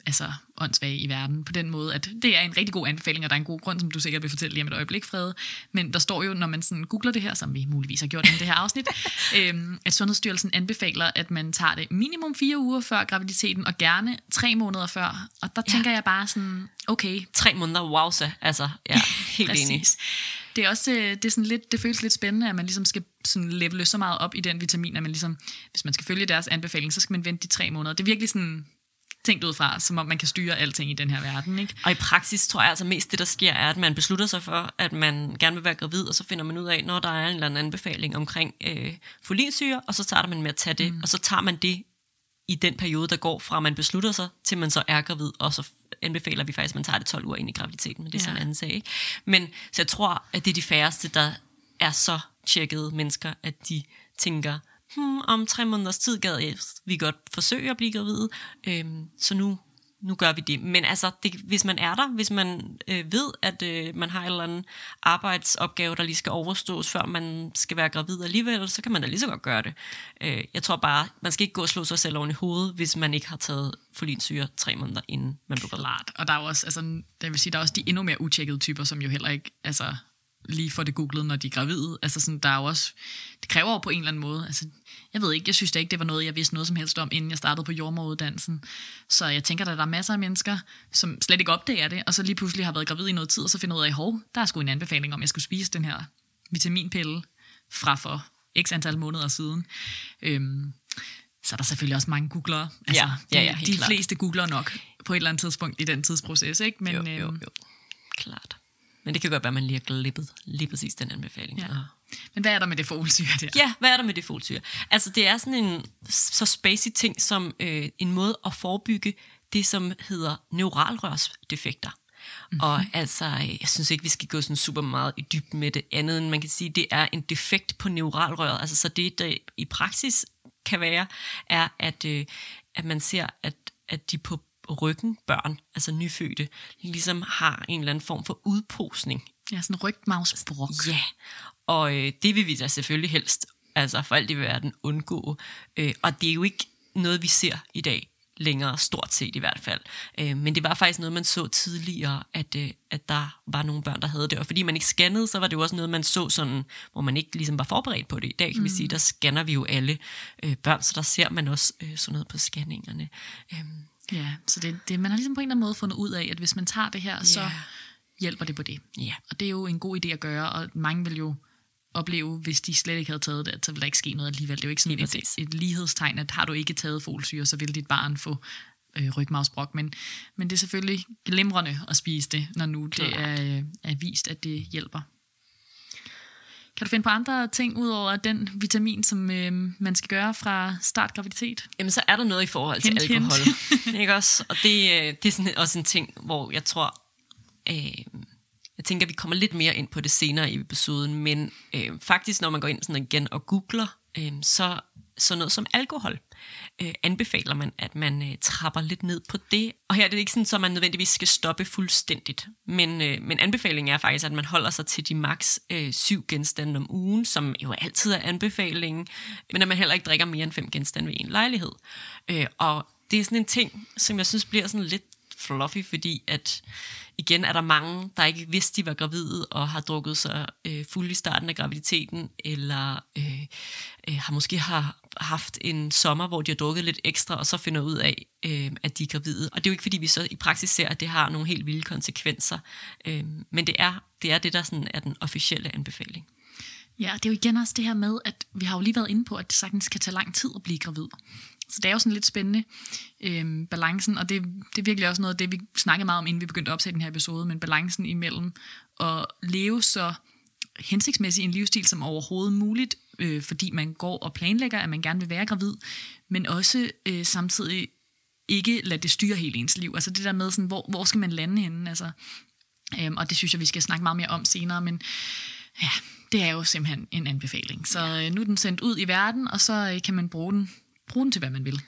Speaker 3: altså, åndssvage i verden. På den måde, at det er en rigtig god anbefaling, og der er en god grund, som du sikkert vil fortælle lige om et øjeblik, Frede. Men der står jo, når man sådan googler det her, som vi muligvis har gjort i det her afsnit, [laughs] øhm, at Sundhedsstyrelsen anbefaler, at man tager det minimum fire uger før graviditeten, og gerne tre måneder før. Og der ja. tænker jeg bare sådan, okay.
Speaker 2: Tre måneder, wow, så. Altså, ja, [laughs] helt enig
Speaker 3: det er også øh, det er sådan lidt, det føles lidt spændende, at man ligesom skal sådan levele så meget op i den vitamin, at man ligesom, hvis man skal følge deres anbefaling, så skal man vente de tre måneder. Det er virkelig sådan tænkt ud fra, som om man kan styre alting i den her verden. Ikke?
Speaker 2: Og i praksis tror jeg altså mest det, der sker, er, at man beslutter sig for, at man gerne vil være gravid, og så finder man ud af, når der er en eller anden anbefaling omkring øh, folinsyre, og så starter man med at tage det, mm. og så tager man det i den periode, der går fra, man beslutter sig, til man så er gravid, og så anbefaler vi faktisk, at man tager det 12 uger ind i graviditeten, men det er ja. sådan en anden sag. Ikke? Men så jeg tror, at det er de færreste, der er så tjekkede mennesker, at de tænker, hmm, om tre måneders tid gad vi godt forsøge at blive gravide, øhm, så nu nu gør vi det. Men altså, det, hvis man er der, hvis man øh, ved, at øh, man har en eller anden arbejdsopgave, der lige skal overstås, før man skal være gravid alligevel, så kan man da lige så godt gøre det. Øh, jeg tror bare, man skal ikke gå og slå sig selv oven i hovedet, hvis man ikke har taget folinsyre tre måneder, inden man blev gravid.
Speaker 3: Klart. Og der er jo også, altså, det vil sige, der er også de endnu mere utjekkede typer, som jo heller ikke, altså, lige får det googlet, når de er gravide. Altså sådan, der er jo også, det kræver jo på en eller anden måde. Altså, jeg ved ikke, jeg synes da ikke, det var noget, jeg vidste noget som helst om, inden jeg startede på jordmoruddannelsen. Så jeg tænker, at der er masser af mennesker, som slet ikke opdager det, og så lige pludselig har været gravid i noget tid, og så finder ud af, hov, der er sgu en anbefaling om, at jeg skulle spise den her vitaminpille fra for x antal måneder siden. Øhm, så er der selvfølgelig også mange googlere. Altså,
Speaker 2: Ja, ja, ja,
Speaker 3: de, de
Speaker 2: klart.
Speaker 3: fleste googler nok på et eller andet tidspunkt i den tidsproces, ikke? Men,
Speaker 2: jo, jo,
Speaker 3: øhm,
Speaker 2: jo. Klart. Men det kan godt være, at man lige har glippet lige præcis den anbefaling.
Speaker 3: Ja. Men hvad er der med det folsyre der?
Speaker 2: Ja, hvad er der med det folsyre? Altså, det er sådan en så spacey ting som øh, en måde at forebygge det, som hedder neuralrørsdefekter. Mm-hmm. Og altså, øh, jeg synes ikke, vi skal gå sådan super meget i dybden med det andet, end man kan sige, det er en defekt på neuralrøret. Altså, så det, der i praksis kan være, er, at, øh, at man ser, at, at de på ryggen, børn, altså nyfødte, ligesom har en eller anden form for udposning
Speaker 3: Ja, sådan en rygmavsbrok.
Speaker 2: Ja, og øh, det vil vi da selvfølgelig helst, altså for alt i verden, undgå. Øh, og det er jo ikke noget, vi ser i dag længere, stort set i hvert fald. Øh, men det var faktisk noget, man så tidligere, at, øh, at der var nogle børn, der havde det. Og fordi man ikke scannede, så var det jo også noget, man så sådan, hvor man ikke ligesom var forberedt på det. I dag kan mm. vi sige, der scanner vi jo alle øh, børn, så der ser man også øh, sådan noget på scanningerne. Øh,
Speaker 3: Ja, så det, det, man har ligesom på en eller anden måde fundet ud af, at hvis man tager det her, yeah. så hjælper det på det.
Speaker 2: ja.
Speaker 3: Og det er jo en god idé at gøre, og mange vil jo opleve, hvis de slet ikke havde taget det, at så vil der ikke ske noget alligevel. Det er jo ikke sådan et, et lighedstegn, at har du ikke taget folsyre, så vil dit barn få øh, rygmavsbrok. Men, men det er selvfølgelig glimrende at spise det, når nu det er, øh, er vist, at det hjælper. Kan du finde på andre ting, udover den vitamin, som øh, man skal gøre fra start graviditet?
Speaker 2: Jamen, så er der noget i forhold til
Speaker 3: Hint, hint.
Speaker 2: alkohol. [laughs] ikke også? Og det, øh, det er sådan, også en ting, hvor jeg tror, øh, jeg tænker, vi kommer lidt mere ind på det senere i episoden, men øh, faktisk, når man går ind sådan igen og googler, øh, så så noget som alkohol, øh, anbefaler man, at man øh, trapper lidt ned på det. Og her er det ikke sådan, at man nødvendigvis skal stoppe fuldstændigt. Men, øh, men anbefalingen er faktisk, at man holder sig til de maks øh, syv genstande om ugen, som jo altid er anbefalingen, men at man heller ikke drikker mere end fem genstande ved en lejlighed. Øh, og det er sådan en ting, som jeg synes bliver sådan lidt fluffy, fordi at igen er der mange, der ikke vidste, de var gravide og har drukket sig øh, fuld i starten af graviditeten, eller øh, øh, har måske har haft en sommer, hvor de har drukket lidt ekstra, og så finder ud af, øh, at de er gravide. Og det er jo ikke, fordi vi så i praksis ser, at det har nogle helt vilde konsekvenser. Øh, men det er, det er det, der sådan er den officielle anbefaling.
Speaker 3: Ja, det er jo igen også det her med, at vi har jo lige været inde på, at det sagtens kan tage lang tid at blive gravid. Så det er jo sådan lidt spændende, øhm, balancen, og det, det er virkelig også noget af det, vi snakkede meget om, inden vi begyndte at opsætte den her episode, men balancen imellem at leve så hensigtsmæssig en livsstil som overhovedet muligt, øh, fordi man går og planlægger, at man gerne vil være gravid, men også øh, samtidig ikke lade det styre hele ens liv. Altså det der med, sådan, hvor, hvor skal man lande henne? Altså, øhm, og det synes jeg, vi skal snakke meget mere om senere, men ja, det er jo simpelthen en anbefaling. Så øh, nu er den sendt ud i verden, og så øh, kan man bruge den, bruge den til, hvad man vil.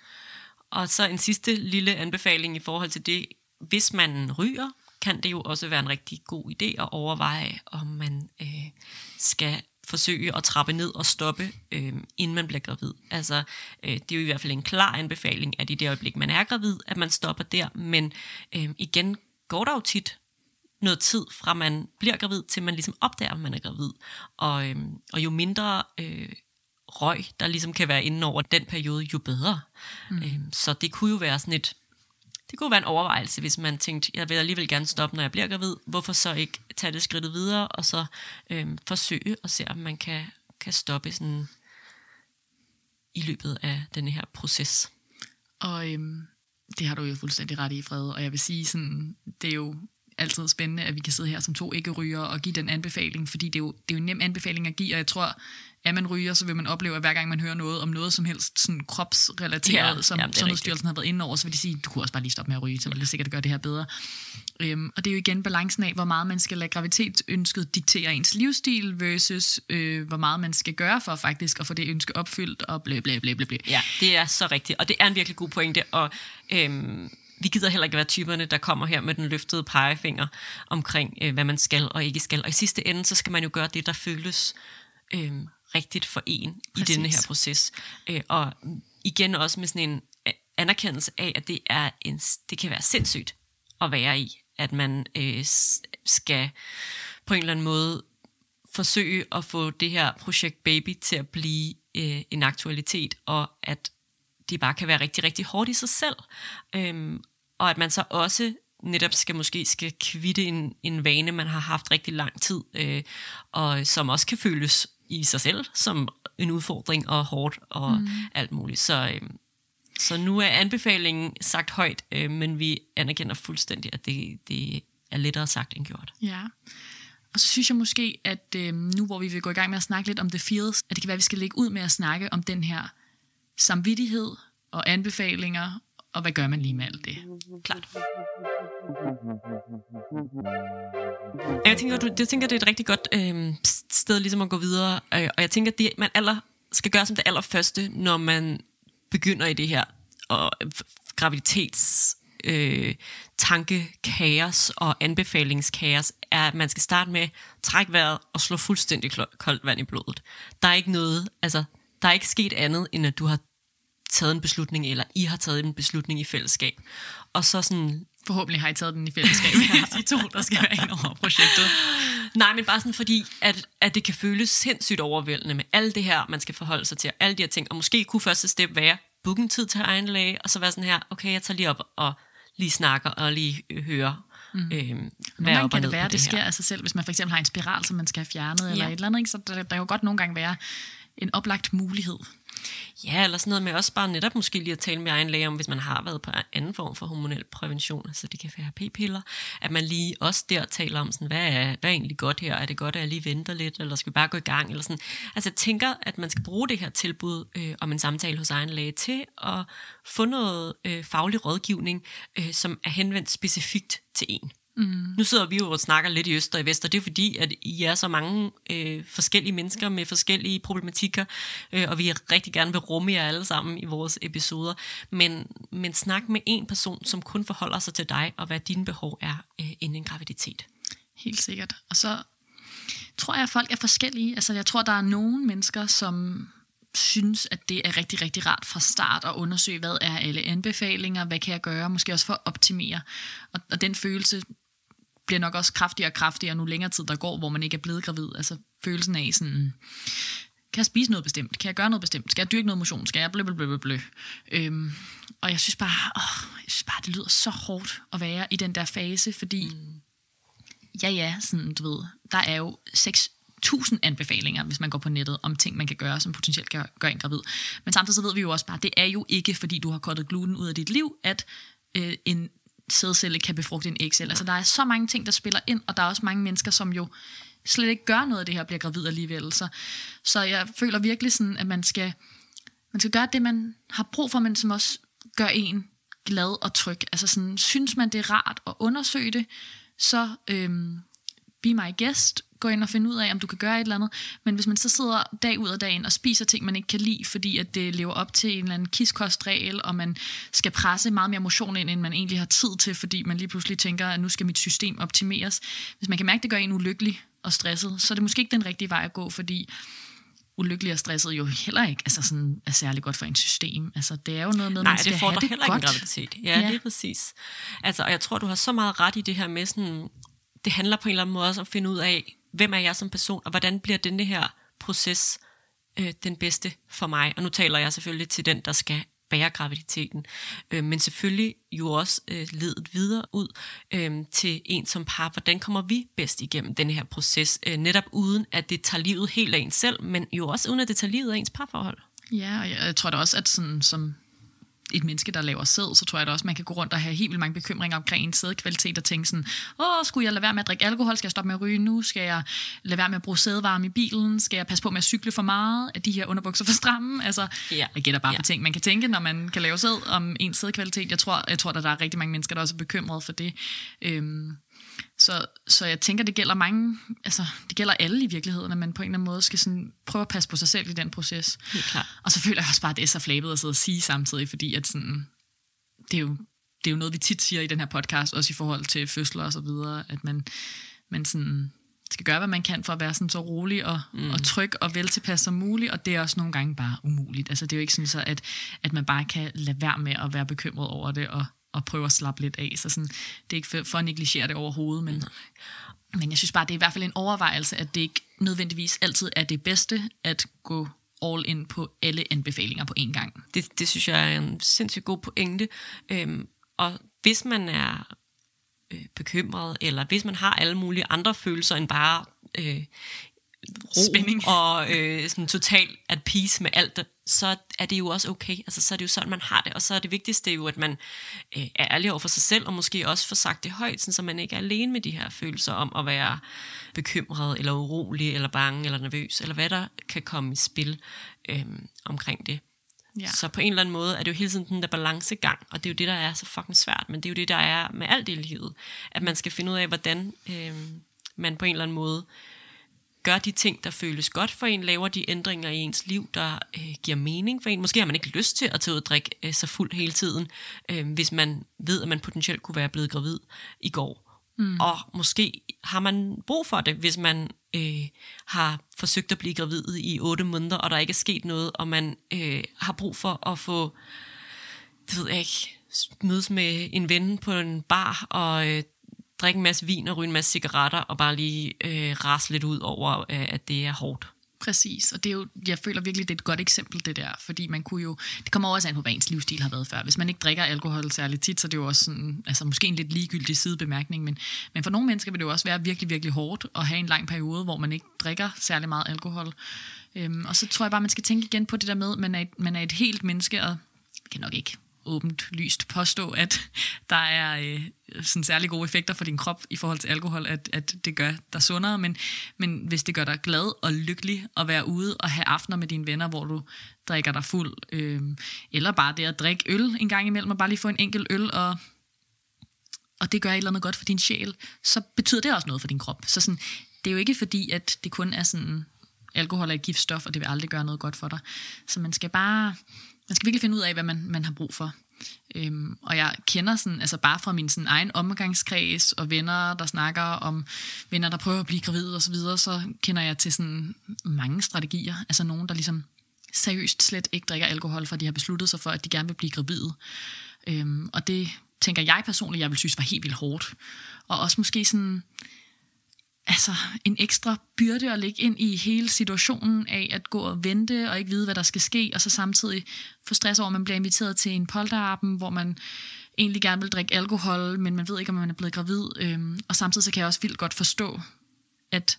Speaker 2: Og så en sidste lille anbefaling i forhold til det. Hvis man ryger, kan det jo også være en rigtig god idé at overveje, om man øh, skal forsøge at trappe ned og stoppe, øh, inden man bliver gravid. Altså, øh, det er jo i hvert fald en klar anbefaling, at i det øjeblik, man er gravid, at man stopper der. Men øh, igen går der jo tit noget tid fra man bliver gravid, til man ligesom opdager, at man er gravid. Og, øh, og jo mindre øh, røg, der ligesom kan være inde over den periode, jo bedre. Mm. Øhm, så det kunne jo være sådan et, det kunne være en overvejelse, hvis man tænkte, jeg vil alligevel gerne stoppe, når jeg bliver gravid. Hvorfor så ikke tage det skridtet videre, og så øhm, forsøge at se, om man kan, kan stoppe sådan i løbet af den her proces.
Speaker 3: Og øhm, det har du jo fuldstændig ret i, Fred. Og jeg vil sige, sådan, det er jo altid spændende, at vi kan sidde her som to ikke-ryger og give den anbefaling, fordi det er, jo, det er jo en nem anbefaling at give, og jeg tror, at man ryger, så vil man opleve, at hver gang man hører noget om noget som helst sådan kropsrelateret,
Speaker 2: Ja,
Speaker 3: som
Speaker 2: jamen,
Speaker 3: Sundhedsstyrelsen har været inde over, så vil de sige, du kunne også bare lige stoppe med at ryge, så vil det sikkert gøre det her bedre. Øhm, og det er jo igen balancen af, hvor meget man skal lade graviditetsønsket diktere ens livsstil, versus øh, hvor meget man skal gøre for faktisk at få det ønske opfyldt, og blæ, blæ, blæ, blæ, blæ.
Speaker 2: Ja, det er så rigtigt, og det er en virkelig god pointe, og øhm, vi gider heller ikke være typerne, der kommer her med den løftede pegefinger omkring, øh, hvad man skal og ikke skal. Og i sidste ende, så skal man jo gøre det, der føles øh, rigtigt for en Præcis. i denne her proces. Øh, og igen også med sådan en anerkendelse af, at det, er en, det kan være sindssygt at være i, at man øh, skal på en eller anden måde forsøge at få det her projekt Baby til at blive øh, en aktualitet, og at det bare kan være rigtig, rigtig hårdt i sig selv. Øhm, og at man så også netop skal måske skal kvitte en, en vane, man har haft rigtig lang tid, øh, og som også kan føles i sig selv som en udfordring og hårdt og mm. alt muligt. Så, øh, så nu er anbefalingen sagt højt, øh, men vi anerkender fuldstændig, at det, det er lettere sagt end gjort.
Speaker 3: Ja. Og så synes jeg måske, at øh, nu hvor vi vil gå i gang med at snakke lidt om the feels, at det kan være, at vi skal lægge ud med at snakke om den her samvittighed og anbefalinger, og hvad gør man lige med alt det?
Speaker 2: Klart. Jeg tænker, du, jeg tænker det er et rigtig godt øh, sted ligesom at gå videre, øh, og jeg tænker, det man aller, skal gøre som det allerførste, når man begynder i det her og graviditets øh, tankekaos og anbefalingskaos, er, at man skal starte med træk vejret og slå fuldstændig koldt vand i blodet. Der er ikke noget, altså, der er ikke sket andet, end at du har taget en beslutning, eller I har taget en beslutning i fællesskab. Og så sådan...
Speaker 3: Forhåbentlig har I taget den i fællesskab, [laughs] ja. de to, der skal være ind over projektet.
Speaker 2: Nej, men bare sådan fordi, at, at det kan føles sindssygt overvældende med alt det her, man skal forholde sig til, og alle de her ting. Og måske kunne første step være, book en tid til egen læge, og så være sådan her, okay, jeg tager lige op og lige snakker og lige hører, Mm.
Speaker 3: Øhm, nogle gange kan det være, det, det sker af sig selv, hvis man for eksempel har en spiral, som man skal have fjernet, ja. eller et eller andet, ikke? så der, der kan jo godt nogle gange være en oplagt mulighed.
Speaker 2: Ja, eller sådan noget med også bare netop måske lige at tale med egen læge om, hvis man har været på anden form for hormonel prævention, altså det kan være p-piller, at man lige også der taler om, sådan, hvad, er, hvad er egentlig godt her? Er det godt, at jeg lige venter lidt, eller skal vi bare gå i gang? Eller sådan. Altså jeg tænker, at man skal bruge det her tilbud øh, om en samtale hos egen læge til at få noget øh, faglig rådgivning, øh, som er henvendt specifikt til en. Mm. Nu sidder vi jo og snakker lidt i øst og i vest, og det er fordi, at I er så mange øh, forskellige mennesker med forskellige problematikker, øh, og vi rigtig gerne vil rumme jer alle sammen i vores episoder. Men, men snak med en person, som kun forholder sig til dig, og hvad dine behov er øh, inden en graviditet.
Speaker 3: Helt sikkert. Og så tror jeg, at folk er forskellige. Altså, jeg tror, der er nogle mennesker, som synes, at det er rigtig, rigtig rart fra start at undersøge, hvad er alle anbefalinger, hvad kan jeg gøre, måske også for at optimere. Og, og den følelse bliver nok også kraftigere og kraftigere, nu længere tid der går, hvor man ikke er blevet gravid. Altså følelsen af sådan, kan jeg spise noget bestemt? Kan jeg gøre noget bestemt? Skal jeg dyrke noget motion? Skal jeg blø, blø, blø, blø? Øhm, og jeg synes, bare, åh, jeg synes bare, det lyder så hårdt at være i den der fase, fordi, mm. ja ja, sådan, du ved, der er jo 6.000 anbefalinger, hvis man går på nettet, om ting, man kan gøre, som potentielt kan gøre en gravid. Men samtidig så ved vi jo også bare, det er jo ikke, fordi du har kottet gluten ud af dit liv, at øh, en sædcelle kan befrugte en ægcelle. Altså, der er så mange ting, der spiller ind, og der er også mange mennesker, som jo slet ikke gør noget af det her, bliver gravid alligevel. Så, så jeg føler virkelig sådan, at man skal, man skal gøre det, man har brug for, men som også gør en glad og tryg. Altså sådan, synes man, det er rart at undersøge det, så øhm, be my guest, gå ind og finde ud af, om du kan gøre et eller andet. Men hvis man så sidder dag ud af dagen og spiser ting, man ikke kan lide, fordi at det lever op til en eller anden kiskostregel, og man skal presse meget mere motion ind, end man egentlig har tid til, fordi man lige pludselig tænker, at nu skal mit system optimeres. Hvis man kan mærke, at det gør en ulykkelig og stresset, så er det måske ikke den rigtige vej at gå, fordi ulykkelig og stresset jo heller ikke altså sådan, er særlig godt for en system. Altså, det er jo noget med,
Speaker 2: Nej,
Speaker 3: man skal
Speaker 2: det får
Speaker 3: have det
Speaker 2: heller
Speaker 3: godt.
Speaker 2: ikke en graviditet. Ja, ja, det er præcis. Altså, og jeg tror, du har så meget ret i det her med sådan, det handler på en eller anden måde også om at finde ud af, hvem er jeg som person, og hvordan bliver denne her proces øh, den bedste for mig. Og nu taler jeg selvfølgelig til den, der skal bære graviditeten, øh, men selvfølgelig jo også øh, ledet videre ud øh, til en som par. Hvordan kommer vi bedst igennem den her proces, øh, netop uden at det tager livet helt af en selv, men jo også uden at det tager livet af ens parforhold.
Speaker 3: Ja, og jeg, jeg tror da også, at sådan, som et menneske, der laver sæd, så tror jeg da også, man kan gå rundt og have helt vildt mange bekymringer omkring en sædkvalitet og tænke sådan, åh, skulle jeg lade være med at drikke alkohol? Skal jeg stoppe med at ryge nu? Skal jeg lade være med at bruge sædvarme i bilen? Skal jeg passe på med at cykle for meget? Er de her underbukser for stramme? Altså, ja. jeg gætter bare ja. på ting, man kan tænke, når man kan lave sæd om en sædkvalitet. Jeg tror, jeg tror, at der er rigtig mange mennesker, der også er bekymrede for det. Øhm, så, så jeg tænker, det gælder mange, altså det gælder alle i virkeligheden, at man på en eller anden måde skal sådan prøve at passe på sig selv i den proces.
Speaker 2: Helt klart.
Speaker 3: Og så føler jeg også bare, at det er så flabet at sidde og sige samtidig, fordi at sådan, det er jo det er jo noget, vi tit siger i den her podcast, også i forhold til fødsler og så videre, at man, man sådan skal gøre, hvad man kan for at være sådan så rolig og, mm. og tryg og vel tilpas som muligt, og det er også nogle gange bare umuligt. Altså det er jo ikke sådan så, at, at man bare kan lade være med at være bekymret over det og, og prøve at slappe lidt af. Så sådan, det er ikke for, for at negligere det overhovedet, men, men jeg synes bare, det er i hvert fald en overvejelse, at det ikke nødvendigvis altid er det bedste at gå all in på alle anbefalinger på én gang.
Speaker 2: Det, det synes jeg er en sindssygt god pointe. Øhm, og hvis man er øh, bekymret, eller hvis man har alle mulige andre følelser end bare øh, ro
Speaker 3: Spænding.
Speaker 2: og øh, sådan total at peace med alt, så er det jo også okay. Altså, så er det jo sådan, man har det. Og så er det vigtigste jo, at man øh, er ærlig over for sig selv, og måske også får sagt det højt, sådan, så man ikke er alene med de her følelser om at være bekymret, eller urolig, eller bange, eller nervøs, eller hvad der kan komme i spil øh, omkring det.
Speaker 3: Ja.
Speaker 2: Så på en eller anden måde er det jo hele tiden den der balancegang, og det er jo det, der er så fucking svært, men det er jo det, der er med alt det i livet, at man skal finde ud af, hvordan øh, man på en eller anden måde gør de ting, der føles godt for en, laver de ændringer i ens liv, der øh, giver mening for en. Måske har man ikke lyst til at tage ud og drikke øh, sig fuld hele tiden, øh, hvis man ved, at man potentielt kunne være blevet gravid i går. Mm. Og måske har man brug for det, hvis man øh, har forsøgt at blive gravid i otte måneder, og der ikke er sket noget, og man øh, har brug for at få, det ved jeg ikke, mødes med en ven på en bar, og øh, drikke en masse vin og ryge en masse cigaretter, og bare lige øh, rase lidt ud over, øh, at det er hårdt.
Speaker 3: Præcis, og det er jo, jeg føler virkelig, det er et godt eksempel, det der, fordi man kunne jo, det kommer også an på, hvad ens livsstil har været før. Hvis man ikke drikker alkohol særligt tit, så er det jo også sådan, altså måske en lidt ligegyldig sidebemærkning, men, men for nogle mennesker vil det jo også være virkelig, virkelig hårdt at have en lang periode, hvor man ikke drikker særlig meget alkohol. Øhm, og så tror jeg bare, man skal tænke igen på det der med, at man er et, man er et helt menneske, og jeg kan nok ikke åbent lyst påstå, at der er øh, sådan særlig gode effekter for din krop i forhold til alkohol, at, at det gør dig sundere, men, men hvis det gør dig glad og lykkelig at være ude og have aftener med dine venner, hvor du drikker dig fuld, øh, eller bare det at drikke øl en gang imellem, og bare lige få en enkelt øl, og, og det gør et eller andet godt for din sjæl, så betyder det også noget for din krop. Så sådan, det er jo ikke fordi, at det kun er sådan, alkohol er et giftstof, og det vil aldrig gøre noget godt for dig. Så man skal bare man skal virkelig finde ud af, hvad man, man har brug for. Øhm, og jeg kender sådan, altså bare fra min sådan egen omgangskreds og venner, der snakker om venner, der prøver at blive gravide og så, videre, så kender jeg til sådan mange strategier. Altså nogen, der ligesom seriøst slet ikke drikker alkohol, for de har besluttet sig for, at de gerne vil blive gravide. Øhm, og det tænker jeg personligt, jeg vil synes var helt vildt hårdt. Og også måske sådan altså, en ekstra byrde at lægge ind i hele situationen af at gå og vente og ikke vide, hvad der skal ske, og så samtidig få stress over, at man bliver inviteret til en polterappen, hvor man egentlig gerne vil drikke alkohol, men man ved ikke, om man er blevet gravid. Øhm, og samtidig så kan jeg også vildt godt forstå, at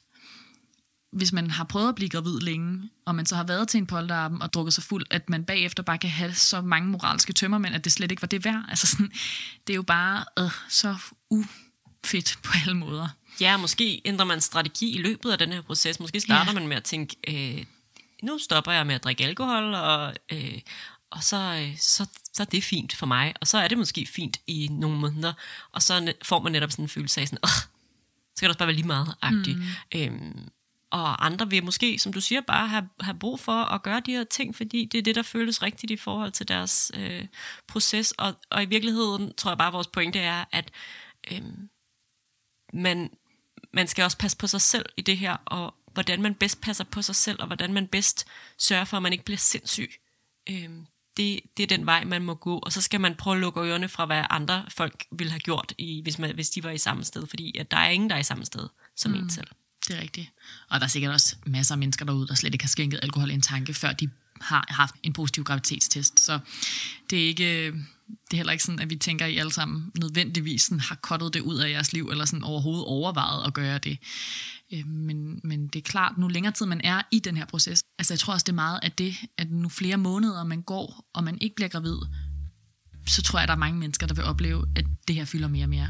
Speaker 3: hvis man har prøvet at blive gravid længe, og man så har været til en polterappen og drukket sig fuld, at man bagefter bare kan have så mange moralske tømmermænd, at det slet ikke var det værd. Altså sådan, det er jo bare øh, så ufedt på alle måder.
Speaker 2: Ja, måske ændrer man strategi i løbet af den her proces. Måske starter
Speaker 3: Ja.
Speaker 2: man med at tænke, øh, nu stopper jeg med at drikke alkohol, og, øh, og så, øh, så, så er det fint for mig. Og så er det måske fint i nogle måneder, og så får man netop sådan en følelse af sådan, Åh, så skal det også bare være lige meget agtigt. Mm. Øhm, og andre vil måske, som du siger, bare have, have brug for at gøre de her ting, fordi det er det, der føles rigtigt i forhold til deres øh, proces. Og, og i virkeligheden tror jeg bare, at vores pointe er, at øh, man, man skal også passe på sig selv i det her, og hvordan man bedst passer på sig selv, og hvordan man bedst sørger for, at man ikke bliver sindssyg. Øhm, det, det er den vej, man må gå, og så skal man prøve at lukke ørerne fra, hvad andre folk ville have gjort, i, hvis, man, hvis de var i samme sted, fordi at der er ingen, der er i samme sted som mm. en selv.
Speaker 3: Det er rigtigt. Og der er sikkert også masser af mennesker derude, der slet ikke har skænket alkohol en tanke, før de har haft en positiv graviditetstest. Så det er ikke, det er heller ikke sådan, at vi tænker, at I alle sammen nødvendigvis sådan, har kottet det ud af jeres liv, eller sådan overhovedet overvejet at gøre det. Øh, Men, men det er klart, nu længere tid man er i den her proces, altså jeg tror også, det er meget af det, at nu flere måneder man går, og man ikke bliver gravid, så tror jeg, at der er mange mennesker, der vil opleve, at det her fylder mere og mere.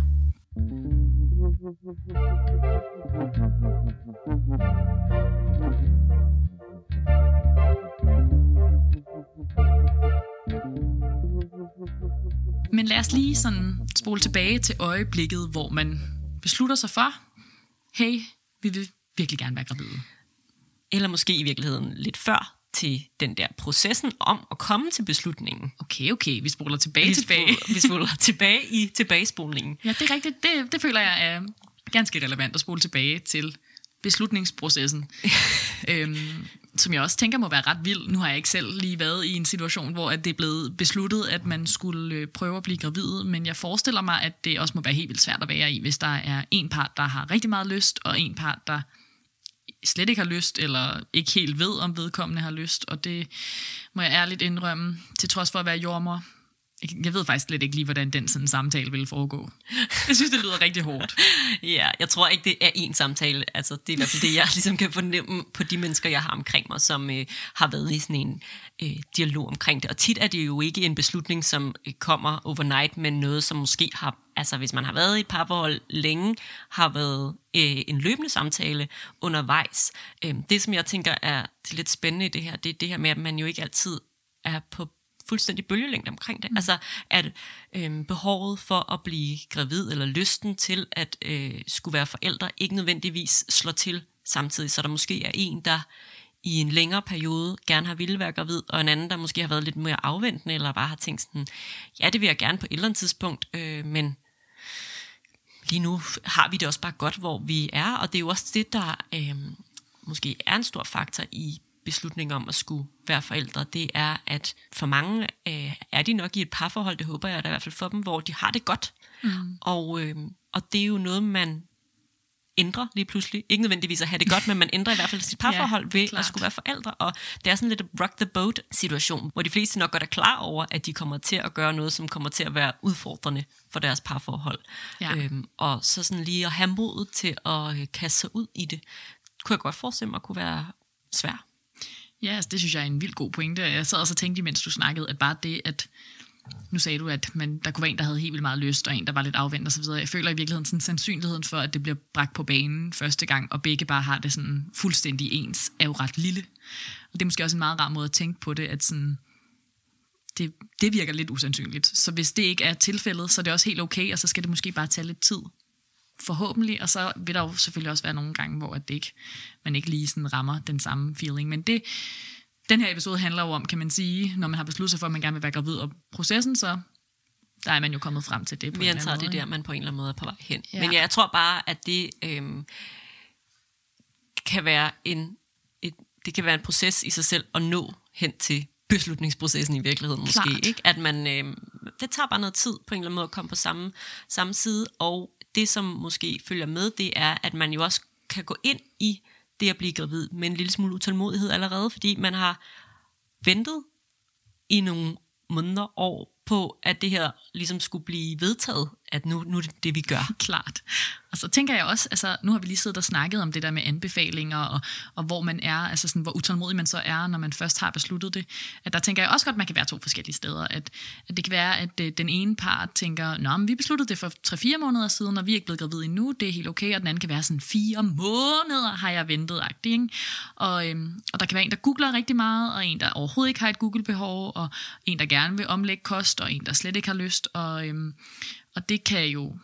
Speaker 3: Men lad os lige sådan spole tilbage til øjeblikket, hvor man beslutter sig for, hey, vi vil virkelig gerne være gravide.
Speaker 2: Eller måske i virkeligheden lidt før til den der processen om at komme til beslutningen.
Speaker 3: Okay, okay, vi spoler tilbage
Speaker 2: Vi
Speaker 3: tilbage.
Speaker 2: spoler, vi spoler tilbage i tilbagespolningen.
Speaker 3: Ja, det er rigtigt. Det, det føler jeg er ganske relevant at spole tilbage til beslutningsprocessen. [laughs] øhm, som jeg også tænker må være ret vild. Nu har jeg ikke selv lige været i en situation, hvor at det er blevet besluttet, at man skulle øh, prøve at blive gravid, men jeg forestiller mig, at det også må være helt vildt svært at være i, hvis der er en part, der har rigtig meget lyst, og en part, der slet ikke har lyst, eller ikke helt ved, om vedkommende har lyst, og det må jeg ærligt indrømme, til trods for at være jordmor. Jeg ved faktisk slet ikke lige, hvordan den sådan samtale ville foregå. Jeg synes, det lyder rigtig hårdt. [laughs]
Speaker 2: Ja, jeg tror ikke, det er én samtale. Altså, det er i hvert fald det, jeg [laughs] ligesom kan fornemme på de mennesker, jeg har omkring mig, som øh, har været i sådan en øh, dialog omkring det. Og tit er det jo ikke en beslutning, som øh, kommer overnight, men noget, som måske har, altså hvis man har været i et parforhold længe, har været øh, en løbende samtale undervejs. Øh, det, som jeg tænker er det lidt spændende i det her, det er det her med, at man jo ikke altid er på fuldstændig bølgelængde omkring det. Mm. Altså, at øh, behovet for at blive gravid, eller lysten til at øh, skulle være forældre, ikke nødvendigvis slår til samtidig. Så der måske er en, der i en længere periode gerne har ville være gravid, og en anden, der måske har været lidt mere afventende, eller bare har tænkt sådan, ja, det vil jeg gerne på et eller andet tidspunkt, øh, men lige nu har vi det også bare godt, hvor vi er, og det er jo også det, der øh, måske er en stor faktor i beslutning om at skulle være forældre, det er, at for mange øh, er de nok i et parforhold, det håber jeg da i hvert fald for dem, hvor de har det godt. Mm. Og, øh, og det er jo noget, man ændrer lige pludselig. Ikke nødvendigvis at have det godt, men man ændrer i hvert fald sit [laughs] parforhold ja, ved klart. at skulle være forældre. Og det er sådan lidt en rock the boat situation, hvor de fleste nok godt er klar over, at de kommer til at gøre noget, som kommer til at være udfordrende for deres parforhold. Ja. Øhm, og så sådan lige at have modet til at øh, kaste sig ud i det, kunne jeg godt forestille mig kunne være svært.
Speaker 3: Ja, altså, det synes jeg er en vild god pointe. Jeg sad også og tænkte, mens du snakkede, at bare det, at nu sagde du, at man, der kunne være en, der havde helt vildt meget lyst, og en, der var lidt afvendt osv. Jeg føler i virkeligheden sådan sandsynligheden for, at det bliver bragt på banen første gang, og begge bare har det sådan fuldstændig ens, er jo ret lille. Og det er måske også en meget rar måde at tænke på det, at sådan, det, det virker lidt usandsynligt. Så hvis det ikke er tilfældet, så er det også helt okay, og så skal det måske bare tage lidt tid forhåbentlig, og så vil der jo selvfølgelig også være nogle gange, hvor det ikke, man ikke lige sådan rammer den samme feeling. Men det, den her episode handler jo om, kan man sige, når man har besluttet sig for, at man gerne vil være gravid, og processen så, der er man jo kommet frem til det. På
Speaker 2: Vi antager det der, man på en eller anden måde er på vej hen. Ja. Men ja, jeg tror bare, at det øhm, kan være en, et, det kan være en proces i sig selv at nå hen til beslutningsprocessen i virkeligheden måske.
Speaker 3: Klart.
Speaker 2: Ikke? At man, øh, det tager bare noget tid på en eller anden måde at komme på samme, samme side, og det, som måske følger med, det er, at man jo også kan gå ind i det at blive gravid med en lille smule utålmodighed allerede, fordi man har ventet i nogle måneder, år på, at det her ligesom skulle blive vedtaget, at nu, nu er det det, vi gør. [laughs]
Speaker 3: Klart. Og så tænker jeg også, altså nu har vi lige siddet og snakket om det der med anbefalinger, og, og hvor man er, altså sådan, hvor utålmodig man så er, når man først har besluttet det. At der tænker jeg også godt, at man kan være to forskellige steder. At, at det kan være, at øh, den ene part tænker, Nå, men vi besluttede det for 3-4 måneder siden, og vi er ikke blevet gravid endnu, det er helt okay. Og den anden kan være sådan, fire måneder har jeg ventet, agtig, ikke? Og, øhm, og der kan være en, der googler rigtig meget, og en, der overhovedet ikke har et Google-behov, og en, der gerne vil omlægge kost, og en, der slet ikke har lyst. Og, øhm, og det kan jo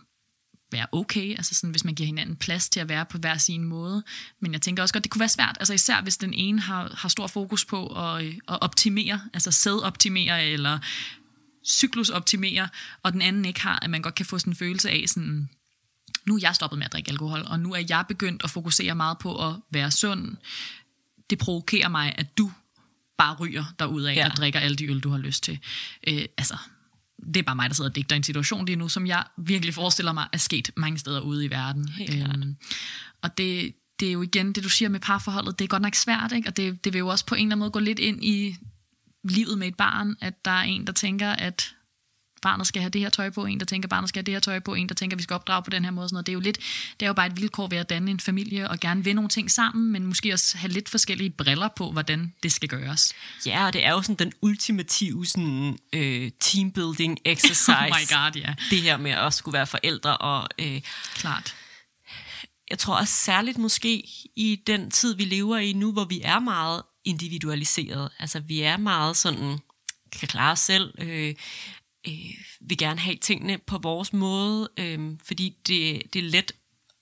Speaker 3: være okay, altså sådan, hvis man giver hinanden plads til at være på hver sin måde. Men jeg tænker også godt, det kunne være svært, altså især hvis den ene har, har stor fokus på at, øh, at optimere, altså sædoptimere eller cyklusoptimere, og den anden ikke har, at man godt kan få sådan en følelse af sådan, nu er jeg stoppet med at drikke alkohol, og nu er jeg begyndt at fokusere meget på at være sund. Det provokerer mig, at du bare ryger derudad ja. og drikker alle de øl, du har lyst til. Øh, altså, det er bare mig, der sidder og digter en situation lige nu, som jeg virkelig forestiller mig er sket mange steder ude i verden. Øhm, og det, det er jo igen, det du siger med parforholdet, det er godt nok svært, ikke? og det, det vil jo også på en eller anden måde gå lidt ind i livet med et barn, at der er en, der tænker, at barnet skal have det her tøj på, en der tænker, barnet skal have det her tøj på, en der tænker, vi skal opdrage på den her måde. Sådan noget. Det er jo lidt, det er jo bare et vilkår ved at danne en familie og gerne vil nogle ting sammen, men måske også have lidt forskellige briller på, hvordan det skal gøres.
Speaker 2: Ja, og det er jo sådan den ultimative sådan, øh, teambuilding exercise. [laughs]
Speaker 3: oh my god, ja.
Speaker 2: Det her med at skulle være forældre og... Øh,
Speaker 3: Klart.
Speaker 2: Jeg tror også særligt måske i den tid, vi lever i nu, hvor vi er meget individualiseret. Altså vi er meget sådan, kan klare os selv, øh, øh, vil gerne have tingene på vores måde, øh, fordi det, det er let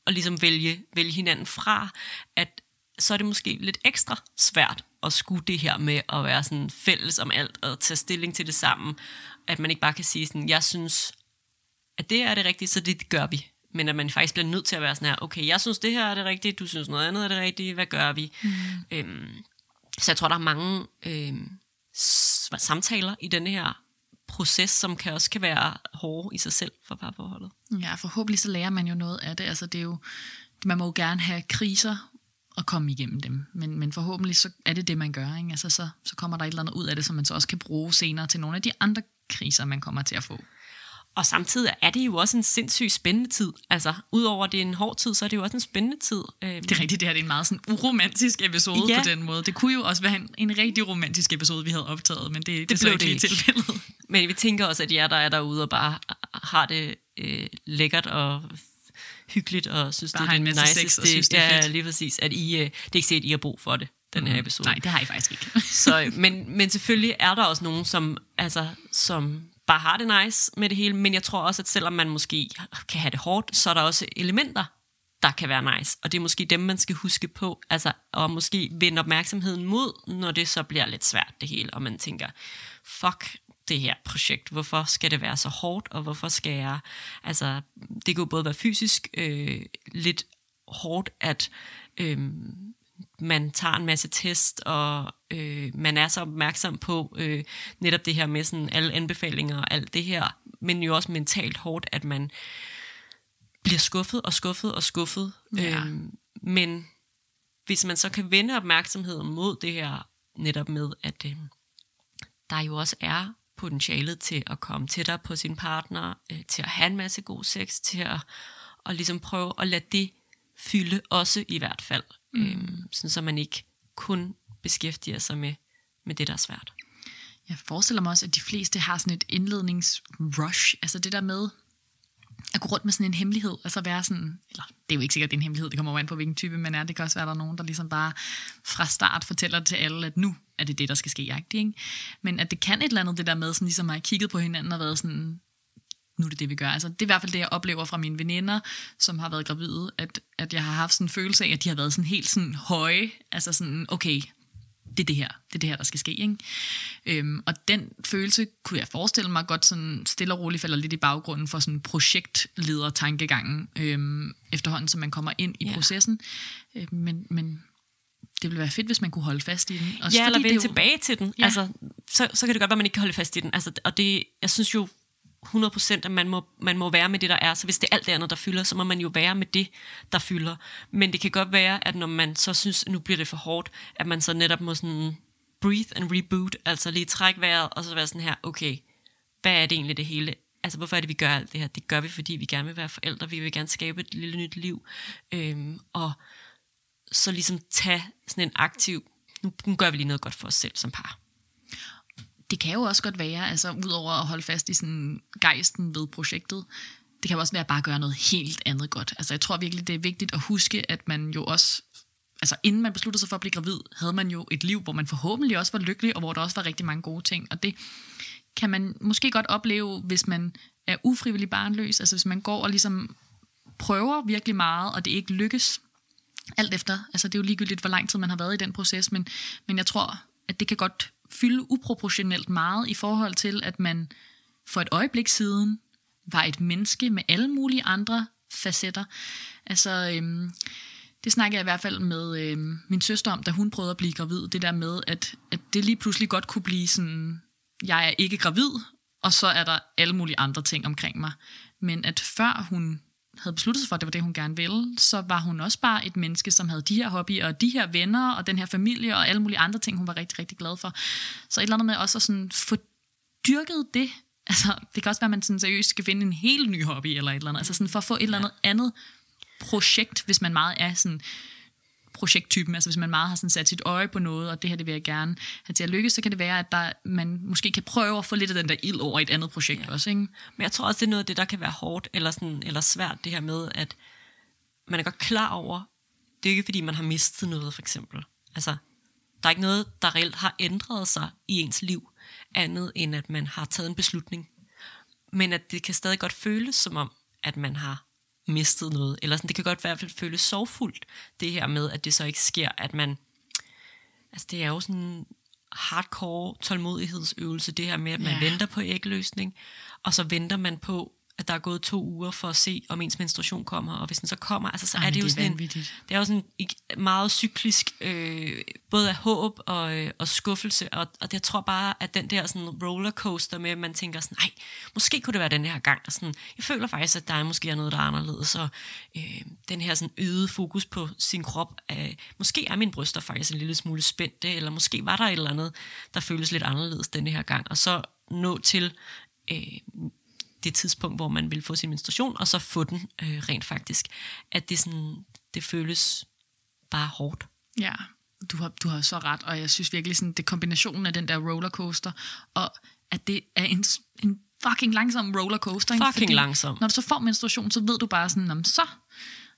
Speaker 2: at ligesom vælge, vælge hinanden fra, at så er det måske lidt ekstra svært at skulle det her med at være sådan fælles om alt og tage stilling til det sammen. At man ikke bare kan sige sådan, jeg synes, at det er det rigtige, så det gør vi. Men at man faktisk bliver nødt til at være sådan her, okay, jeg synes det her er det rigtige, du synes noget andet er det rigtige, hvad gør vi? Mm. Øhm, så jeg tror, der er mange øhm, samtaler i denne her proces, som kan også kan være hårde i sig selv for parforholdet.
Speaker 3: Ja, forhåbentlig så lærer man jo noget af det. Altså det er jo, man må jo gerne have kriser og komme igennem dem. Men, men forhåbentlig så er det det, man gør. Ikke? Altså så, så kommer der et eller andet ud af det, som man så også kan bruge senere til nogle af de andre kriser, man kommer til at få.
Speaker 2: Og samtidig er det jo også en sindssygt spændende tid. Altså, udover det er en hård tid, så er det jo også en spændende tid. Øhm,
Speaker 3: Det er rigtigt, det her det er en meget sådan uromantisk episode
Speaker 2: Ja.
Speaker 3: på den måde. Det kunne jo også være en, en rigtig romantisk episode, vi havde optaget, men det, det, det
Speaker 2: blev
Speaker 3: ikke
Speaker 2: det ikke.
Speaker 3: tilfældet. [laughs]
Speaker 2: Men vi tænker også, at jer, der er derude og bare har det øh, lækkert og hyggeligt og synes,
Speaker 3: Bare
Speaker 2: det er det niceste.
Speaker 3: sex og synes, det er
Speaker 2: ja, lige præcis. At I, øh, det er ikke set, at I har brug for det, den her episode.
Speaker 3: Nej, det har jeg faktisk ikke.
Speaker 2: Så, [laughs] men, men selvfølgelig er der også nogen, som, altså, som bare har det nice med det hele, men jeg tror også, at selvom man måske kan have det hårdt, så er der også elementer, der kan være nice. Og det er måske dem, man skal huske på, altså, og måske vende opmærksomheden mod, når det så bliver lidt svært det hele, og man tænker, fuck det her projekt, hvorfor skal det være så hårdt, og hvorfor skal jeg, altså, det kan jo både være fysisk øh, lidt hårdt, at øh, man tager en masse test, og øh, man er så opmærksom på øh, netop det her med sådan alle anbefalinger og alt det her, men jo også mentalt hårdt, at man bliver skuffet og skuffet og skuffet.
Speaker 3: Ja.
Speaker 2: Øhm, men hvis man så kan vende opmærksomheden mod det her, netop med, at øh, der jo også er potentialet til at komme tættere på sin partner, øh, til at have en masse god sex, til at og ligesom prøve at lade det fylde også i hvert fald. Mm. Øhm, sådan så man ikke kun beskæftiger sig med, med det, der er svært.
Speaker 3: Jeg forestiller mig også, at de fleste har sådan et indledningsrush. Altså det der med at gå rundt med sådan en hemmelighed. og så være sådan, eller det er jo ikke sikkert, det er en hemmelighed. Det kommer jo an på, hvilken type man er. Det kan også være, at der er nogen, der ligesom bare fra start fortæller til alle, at nu er det det, der skal ske. Ikke? Men at det kan et eller andet, det der med, sådan ligesom at have kigget på hinanden og været sådan, nu er det det, vi gør. Altså, det er i hvert fald det, jeg oplever fra mine veninder, som har været gravide, at, at jeg har haft sådan en følelse af, at de har været sådan helt sådan høje. Altså sådan, okay, det er det her, det er det her, der skal ske. Ikke? Øhm, og den følelse kunne jeg forestille mig godt sådan stille og roligt falder lidt i baggrunden for sådan projektleder-tankegangen øhm, efterhånden, som man kommer ind i
Speaker 2: Ja.
Speaker 3: processen. Øhm, men, men det ville være fedt, hvis man kunne holde fast i den. Også
Speaker 2: ja, eller vende
Speaker 3: jo-
Speaker 2: tilbage til den.
Speaker 3: Ja.
Speaker 2: Altså, så, så kan det godt være, at man ikke kan holde fast i den. Altså, og det, jeg synes jo 100% at man må, man må være med det, der er. Så hvis det er alt det andet, der fylder, så må man jo være med det, der fylder. Men det kan godt være, at når man så synes, at nu bliver det for hårdt, at man så netop må sådan breathe and reboot, altså lige trække vejret, og så være sådan her, okay, hvad er det egentlig det hele? Altså, hvorfor er det, vi gør alt det her? Det gør vi, fordi vi gerne vil være forældre, vi vil gerne skabe et lille nyt liv, øhm, og så ligesom tage sådan en aktiv, nu, nu gør vi lige noget godt for os selv som par
Speaker 3: det kan jo også godt være, altså udover at holde fast i sådan gejsten ved projektet, det kan jo også være bare at gøre noget helt andet godt. Altså jeg tror virkelig, det er vigtigt at huske, at man jo også, altså inden man besluttede sig for at blive gravid, havde man jo et liv, hvor man forhåbentlig også var lykkelig, og hvor der også var rigtig mange gode ting. Og det kan man måske godt opleve, hvis man er ufrivillig barnløs, altså hvis man går og ligesom prøver virkelig meget, og det ikke lykkes, alt efter, altså det er jo ligegyldigt, hvor lang tid man har været i den proces, men, men jeg tror, at det kan godt fylde uproportionelt meget i forhold til, at man for et øjeblik siden var et menneske med alle mulige andre facetter. Altså, øhm, det snakker jeg i hvert fald med øhm, min søster om, da hun prøvede at blive gravid. Det der med, at, at det lige pludselig godt kunne blive sådan, jeg er ikke gravid, og så er der alle mulige andre ting omkring mig. Men at før hun havde besluttet sig for, at det var det, hun gerne ville, så var hun også bare et menneske, som havde de her hobbyer, og de her venner, og den her familie, og alle mulige andre ting, hun var rigtig, rigtig glad for. Så et eller andet med også at sådan få dyrket det. Altså, det kan også være, at man sådan seriøst skal finde en helt ny hobby, eller et eller andet. Altså sådan for at få et eller andet andet projekt, hvis man meget er sådan projekttypen, altså hvis man meget har sådan sat sit øje på noget, og det her det vil jeg gerne have til at lykkes, så kan det være, at der, man måske kan prøve at få lidt af den der ild over et andet projekt ja. også, ikke?
Speaker 2: Men jeg tror også, det er noget af det, der kan være hårdt eller, sådan, eller svært, det her med, at man er godt klar over, det er ikke fordi, man har mistet noget, for eksempel. Altså, der er ikke noget, der reelt har ændret sig i ens liv, andet end at man har taget en beslutning. Men at det kan stadig godt føles som om, at man har mistet noget. Eller sådan, det kan godt i hvert fald føles sorgfuldt, det her med, at det så ikke sker, at man... Altså, det er jo sådan en hardcore tålmodighedsøvelse, det her med, at man
Speaker 3: Ja.
Speaker 2: venter på ægløsning, og så venter man på, at der er gået to uger for at se, om ens menstruation kommer, og hvis den så kommer, altså, så
Speaker 3: Ej,
Speaker 2: er det jo
Speaker 3: det er
Speaker 2: sådan en, det er jo sådan ikke- meget cyklisk, øh, både af håb og, øh, og skuffelse, og, og det, jeg tror bare, at den der sådan rollercoaster med, at man tænker sådan, nej, måske kunne det være den her gang, og sådan, jeg føler faktisk, at der er måske er noget, der er anderledes, og øh, den her sådan øget fokus på sin krop, øh, måske er mine bryster faktisk en lille smule spændte, eller måske var der et eller andet, der føles lidt anderledes denne her gang, og så nå til øh, det tidspunkt, hvor man vil få sin menstruation, og så få den øh, rent faktisk. At det, sådan, det føles bare hårdt.
Speaker 3: Ja, du har, du har så ret, og jeg synes virkelig, sådan, det er kombinationen af den der rollercoaster, og at det er en, en fucking langsom rollercoaster.
Speaker 2: Fucking langsom.
Speaker 3: Når du så får menstruation, så ved du bare sådan, "Nå, så,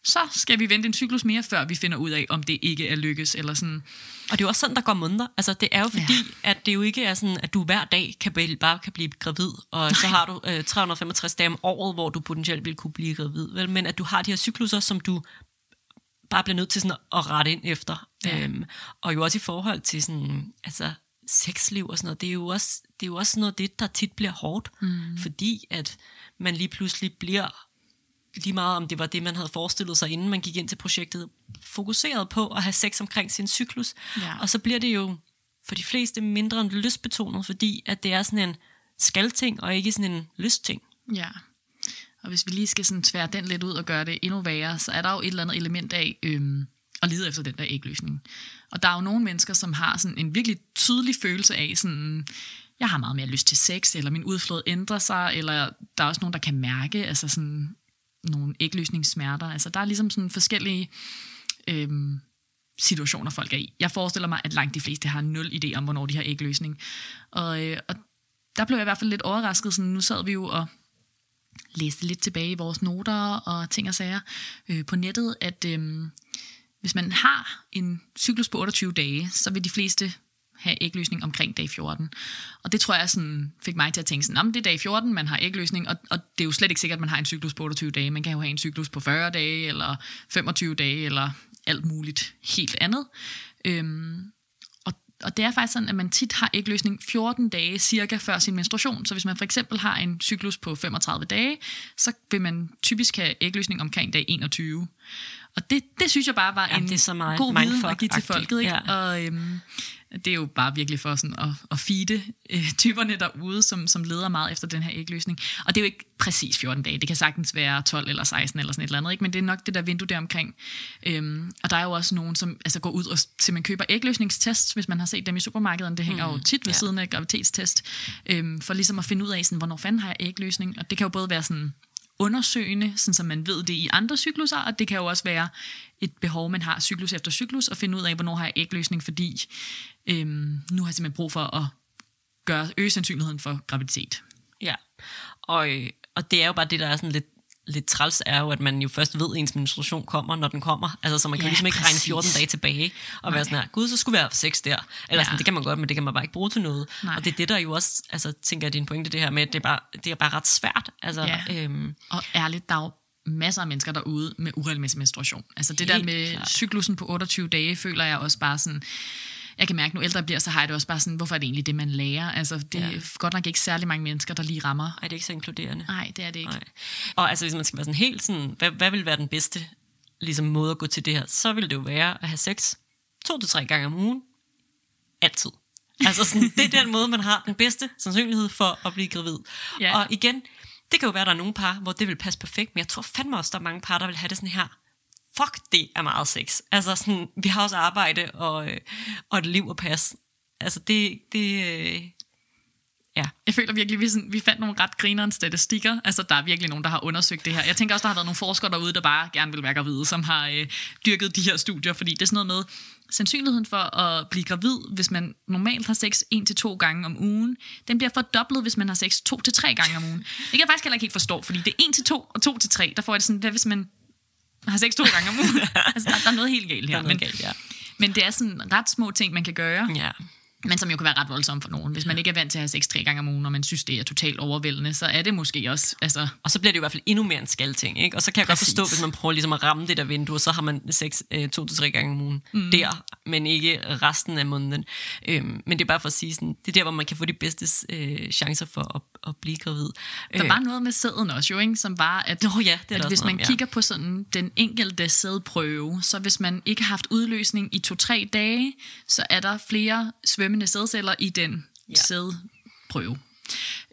Speaker 3: så skal vi vente en cyklus mere, før vi finder ud af, om det ikke er lykkes, eller sådan.
Speaker 2: Og det er jo også sådan, der går måneder. Altså, det er jo fordi, ja. at det jo ikke er sådan, at du hver dag kan blive, bare kan blive gravid, og Nej. så har du øh, 365 dage om året, hvor du potentielt vil kunne blive gravid. Vel? Men at du har de her cykluser, som du bare bliver nødt til sådan at rette ind efter.
Speaker 3: Ja.
Speaker 2: Øhm, og jo også i forhold til sådan, altså, sexliv og sådan noget, det er jo også, det er jo også noget af det, der tit bliver hårdt, mm. fordi at man lige pludselig bliver lige meget om det var det, man havde forestillet sig, inden man gik ind til projektet, fokuseret på at have sex omkring sin cyklus.
Speaker 3: Ja.
Speaker 2: Og så bliver det jo for de fleste mindre end lystbetonet, fordi at det er sådan en skalting, og ikke sådan en lystting.
Speaker 3: Ja. Og hvis vi lige skal sådan tvære den lidt ud og gøre det endnu værre, så er der jo et eller andet element af øhm, at lede efter den der ægløsning. Og der er jo nogle mennesker, som har sådan en virkelig tydelig følelse af sådan, jeg har meget mere lyst til sex, eller min udflod ændrer sig, eller der er også nogen, der kan mærke altså sådan nogle ægløsningssmerter. Altså der er ligesom sådan forskellige øhm, situationer, folk er i. Jeg forestiller mig, at langt de fleste har nul idé om, hvornår de har ægløsning. Og, øh, og der blev jeg i hvert fald lidt overrasket. Sådan, nu sad vi jo og læste lidt tilbage i vores noter og ting og sager øh, på nettet, at øh, hvis man har en cyklus på 28 dage, så vil de fleste have ægløsning omkring dag 14. Og det tror jeg sådan, fik mig til at tænke sådan, "Nå, men det er dag 14, man har ægløsning, og, og det er jo slet ikke sikkert, at man har en cyklus på 28 dage. Man kan jo have en cyklus på 40 dage, eller 25 dage, eller alt muligt helt andet. Øhm, og, og det er faktisk sådan, at man tit har ægløsning 14 dage cirka før sin menstruation. Så hvis man for eksempel har en cyklus på 35 dage, så vil man typisk have ægløsning omkring dag 21. Og det, det synes jeg bare var
Speaker 2: Jamen,
Speaker 3: en
Speaker 2: det er så meget
Speaker 3: god viden at give til folket. Ikke?
Speaker 2: Ja.
Speaker 3: Og øhm, det er jo bare virkelig for sådan at, at feede øh, typerne derude, som, som leder meget efter den her ægløsning. Og det er jo ikke præcis 14 dage. Det kan sagtens være 12 eller 16 eller sådan et eller andet. Ikke? Men det er nok det der vindue der omkring. Øhm, og der er jo også nogen, som altså, går ud og simpelthen køber ægløsningstests, hvis man har set dem i supermarkederne. Det hænger mm, jo tit ved
Speaker 2: ja.
Speaker 3: siden af graviditetstest. Øhm, for ligesom at finde ud af, sådan, hvornår fanden har jeg ægløsning. Og det kan jo både være sådan undersøgende, sådan så man ved det i andre cykluser, og det kan jo også være et behov, man har cyklus efter cyklus, at finde ud af, hvornår har jeg ægløsning, fordi øhm, nu har jeg simpelthen brug for at gøre, øge sandsynligheden for graviditet.
Speaker 2: Ja, og, øh, og det er jo bare det, der er sådan lidt, lidt træls, er jo, at man jo først ved, at ens menstruation kommer, når den kommer. Altså, så man kan
Speaker 3: Ja,
Speaker 2: ligesom ikke regne
Speaker 3: præcis.
Speaker 2: 14 dage tilbage og være sådan her, gud, så skulle vi have sex der. Eller
Speaker 3: Ja.
Speaker 2: sådan, det kan man godt, men det kan man bare ikke bruge til noget.
Speaker 3: Nej.
Speaker 2: Og det er det, der jo også, altså, tænker jeg, din pointe, det her med, at det er bare, det er bare ret svært. Altså,
Speaker 3: Ja.
Speaker 2: øhm,
Speaker 3: Og ærligt, der er jo masser af mennesker derude med uregelmæssig menstruation. Altså det der med
Speaker 2: klart.
Speaker 3: cyklusen på 28 dage, føler jeg også bare sådan, jeg kan mærke, nu ældre jeg bliver, så har jeg det også bare sådan, hvorfor er det egentlig det, man lærer? Altså det er
Speaker 2: Ja.
Speaker 3: godt nok ikke særlig mange mennesker, der lige rammer.
Speaker 2: ej, det er ikke så inkluderende.
Speaker 3: Nej, det er det ikke.
Speaker 2: Nej. Og altså, hvis man skal være sådan helt sådan, hvad, hvad vil være den bedste ligesom, måde at gå til det her, så vil det jo være at have sex to til tre gange om ugen. Altid. Altså sådan, det er den måde, man har den bedste sandsynlighed for at blive gravid.
Speaker 3: Ja.
Speaker 2: Og igen, det kan jo være, at der er nogle par, hvor det vil passe perfekt, men jeg tror fandme også, der er mange par, der vil have det sådan her. Fuck, det er meget sex. Altså sådan, vi har også arbejde og, øh, og et liv at passe. Altså det, det øh, ja.
Speaker 3: Jeg føler virkelig, vi, sådan, vi fandt nogle ret grinerende statistikker. Altså, der er virkelig nogen, der har undersøgt det her. Jeg tænker også, der har været nogle forskere derude, der bare gerne vil være gravide, som har øh, dyrket de her studier, fordi det er sådan noget med, sandsynligheden for at blive gravid, hvis man normalt har sex en til to gange om ugen, den bliver fordoblet, hvis man har sex to til tre gange om ugen. Det kan jeg faktisk heller ikke helt forstå, fordi det er en til to og to til tre, der får jeg det sådan, hvad hvis man har sex to gange om ugen? [laughs] altså, der, der er noget helt galt her.
Speaker 2: Der er noget
Speaker 3: men,
Speaker 2: galt, ja.
Speaker 3: men det er sådan ret små ting, man kan gøre.
Speaker 2: Ja.
Speaker 3: Men som jo kan være ret voldsomt for nogen. Hvis man ikke er vant til at have sex tre gange om ugen, og man synes, det er totalt overvældende, så er det måske også... Altså,
Speaker 2: Og så bliver det jo i hvert fald endnu mere en skalting, ikke? Og så kan jeg Præcis. Godt forstå, hvis man prøver ligesom at ramme det der vindue, så har man sex øh, to til tre gange om ugen mm. der, men ikke resten af måneden. Øhm, men det er bare for at sige, sådan, det er der, hvor man kan få de bedste øh, chancer for at, at blive gravid.
Speaker 3: der var noget med sæden også jo, ikke? som var, at,
Speaker 2: Nå ja, det er
Speaker 3: at hvis man
Speaker 2: om, ja.
Speaker 3: kigger på sådan den enkelte sædprøve, så hvis man ikke har haft udløsning i to-tre dage, så er der flere svømmende sædceller i den
Speaker 2: Ja.
Speaker 3: sædprøve.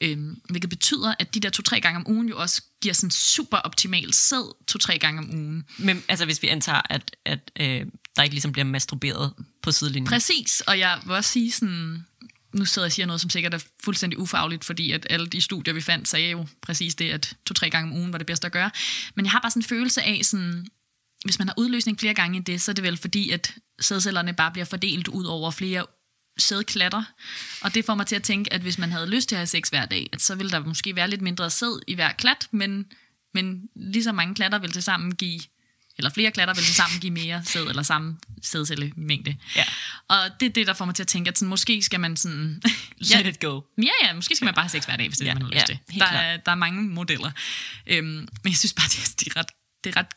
Speaker 3: Øhm, hvilket betyder, at de der to-tre gange om ugen jo også giver sådan super optimal sæd to-tre gange om ugen.
Speaker 2: Men altså, hvis vi antager, at, at øh, der ikke ligesom bliver masturberet på sidelinjen.
Speaker 3: Præcis, og jeg vil også sige sådan, nu sidder jeg og siger noget, som sikkert er fuldstændig ufagligt, fordi at alle de studier, vi fandt, sagde jo præcis det, at to-tre gange om ugen var det bedste at gøre. Men jeg har bare sådan en følelse af, sådan, hvis man har udløsning flere gange i det, så er det vel fordi, at sædcellerne bare bliver fordelt ud over flere sædklatter. Og det får mig til at tænke, at hvis man havde lyst til at have sex hver dag, at så ville der måske være lidt mindre sæd i hver klat, men, men lige så mange klatter vil til sammen give eller flere klatter vil til sammen give mere sæd, eller samme sædcellemængde.
Speaker 2: Ja.
Speaker 3: Og det er det, der får mig til at tænke, at sådan, måske skal man sådan... [laughs]
Speaker 2: Let it go.
Speaker 3: Ja, ja, måske skal man bare have sex hver dag, hvis det
Speaker 2: Ja,
Speaker 3: man har
Speaker 2: ja,
Speaker 3: lyst til.
Speaker 2: helt
Speaker 3: Der er, der er mange modeller. Øhm, men jeg synes bare, det er, det er, ret, det er ret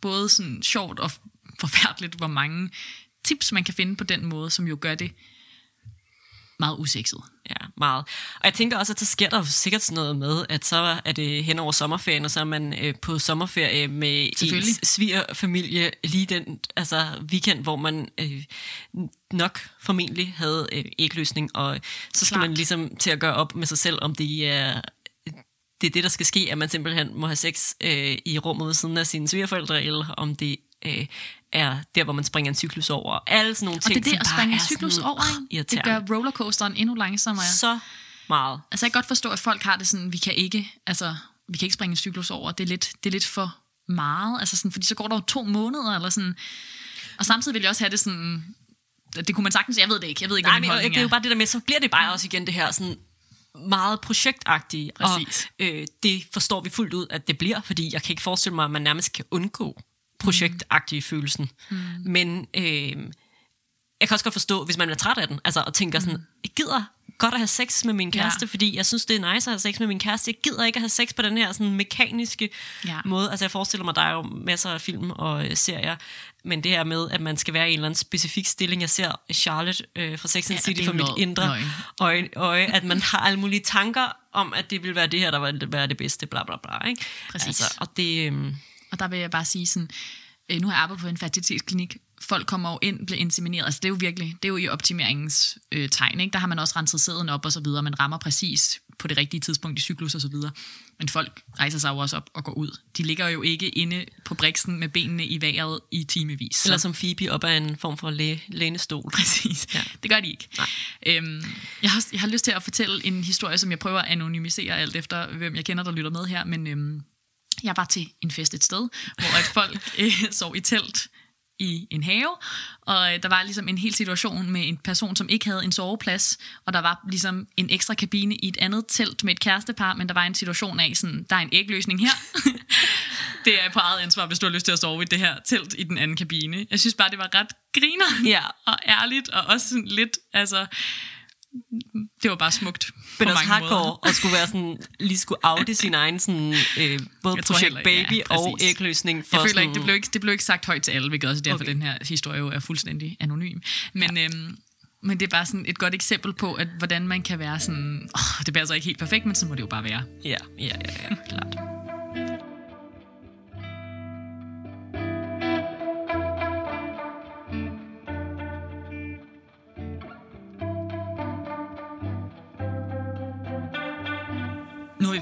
Speaker 3: både sådan sjovt og forfærdeligt, hvor mange tips, man kan finde på den måde, som jo gør det meget usekset.
Speaker 2: Ja, meget. Og jeg tænker også, at så sker der sikkert sådan noget med, at så er det hen over sommerferien, og så er man øh, på sommerferie med ens svigerfamilie lige den altså, weekend, hvor man øh, nok formentlig havde øh, ægløsning, og så skal
Speaker 3: Klart.
Speaker 2: man ligesom til at gøre op med sig selv, om det er det er det, der skal ske, at man simpelthen må have sex øh, i rummet ved siden af sine svigerforældre, eller om det øh, er der, hvor man springer en cyklus over. Alle sådan nogle
Speaker 3: Og
Speaker 2: ting,
Speaker 3: det er det at springe en cyklus
Speaker 2: sådan,
Speaker 3: over, ikke? det
Speaker 2: irriterende.
Speaker 3: gør rollercoasteren endnu langsommere.
Speaker 2: så meget.
Speaker 3: Altså jeg kan godt forstå, at folk har det sådan, vi kan ikke, altså, vi kan ikke springe en cyklus over. Det er lidt, det er lidt for meget, altså sådan, fordi så går der jo to måneder, eller sådan. Og samtidig vil jeg også have det sådan, det kunne man sagtens, jeg ved det ikke, jeg ved ikke,
Speaker 2: Nej,
Speaker 3: hvad
Speaker 2: men det er jo bare det der med, så bliver det bare også igen det her sådan meget projektagtige.
Speaker 3: Præcis.
Speaker 2: Og øh, det forstår vi fuldt ud, at det bliver, fordi jeg kan ikke forestille mig, at man nærmest kan undgå projektagtige følelsen. Mm. Men øh, jeg kan også godt forstå, hvis man er træt af den, altså og tænker sådan, jeg gider godt at have sex med min kæreste,
Speaker 3: Ja.
Speaker 2: fordi jeg synes, det er nice at have sex med min kæreste. Jeg gider ikke at have sex på den her sådan mekaniske
Speaker 3: Ja.
Speaker 2: måde. Altså jeg forestiller mig, der er jo masser af film og øh, serier, men det her med, at man skal være i en eller anden specifik stilling. Jeg ser Charlotte øh, fra Sex and
Speaker 3: Ja,
Speaker 2: City for mit
Speaker 3: noget
Speaker 2: indre
Speaker 3: løgn.
Speaker 2: øje, øje, at man har alle mulige tanker om, at det vil være det her, der vil være det bedste, bla bla bla. Ikke?
Speaker 3: Præcis.
Speaker 2: Altså, og det, øhm,
Speaker 3: Og der vil jeg bare sige sådan, øh, nu har jeg arbejdet på en fertilitetsklinik, folk kommer jo ind, bliver insemineret, altså det er jo virkelig, det er jo i optimeringens øh, tegn, ikke? der har man også renset sæden op og så videre, man rammer præcis på det rigtige tidspunkt i cyklus og så videre. Men folk rejser sig jo også op og går ud. De ligger jo ikke inde på briksen med benene i vejret i timevis. Så-
Speaker 2: eller som Phoebe op ad en form for læ- lænestol. [laughs]
Speaker 3: Præcis.
Speaker 2: Ja.
Speaker 3: Ja. Det gør de ikke.
Speaker 2: Nej.
Speaker 3: Øhm, jeg, har, jeg har lyst til at fortælle en historie, som jeg prøver at anonymisere alt efter, hvem jeg kender, der lytter med her. Men øhm, jeg var til en fest et sted, hvor at folk [laughs] øh, sov i telt i en have, og øh, der var ligesom en hel situation med en person, som ikke havde en soveplads, og der var ligesom en ekstra kabine i et andet telt med et kærestepar, men der var en situation af sådan, der er en ægløsning her. [laughs] det er på eget ansvar, hvis du har lyst til at sove i det her telt i den anden kabine. Jeg synes bare, det var ret griner
Speaker 2: Ja.
Speaker 3: og ærligt, og også sådan lidt, altså, det var bare smukt
Speaker 2: Men
Speaker 3: på
Speaker 2: også
Speaker 3: mange
Speaker 2: hardcore
Speaker 3: måder.
Speaker 2: og skulle være sådan, lige skulle oute sin egen sådan, øh, både
Speaker 3: Jeg
Speaker 2: projekt
Speaker 3: heller-
Speaker 2: baby
Speaker 3: ja,
Speaker 2: og
Speaker 3: præcis.
Speaker 2: ægløsning. For
Speaker 3: Jeg føler
Speaker 2: sådan,
Speaker 3: ikke det, blev ikke, det blev ikke sagt højt til alle, hvilket også er derfor,
Speaker 2: Okay.
Speaker 3: okay. den her historie jo er fuldstændig anonym. Men, ja. øhm, men det er bare sådan et godt eksempel på, at hvordan man kan være sådan, oh, det passer ikke helt perfekt, men så må det jo bare være.
Speaker 2: Ja, ja, ja, ja, klart.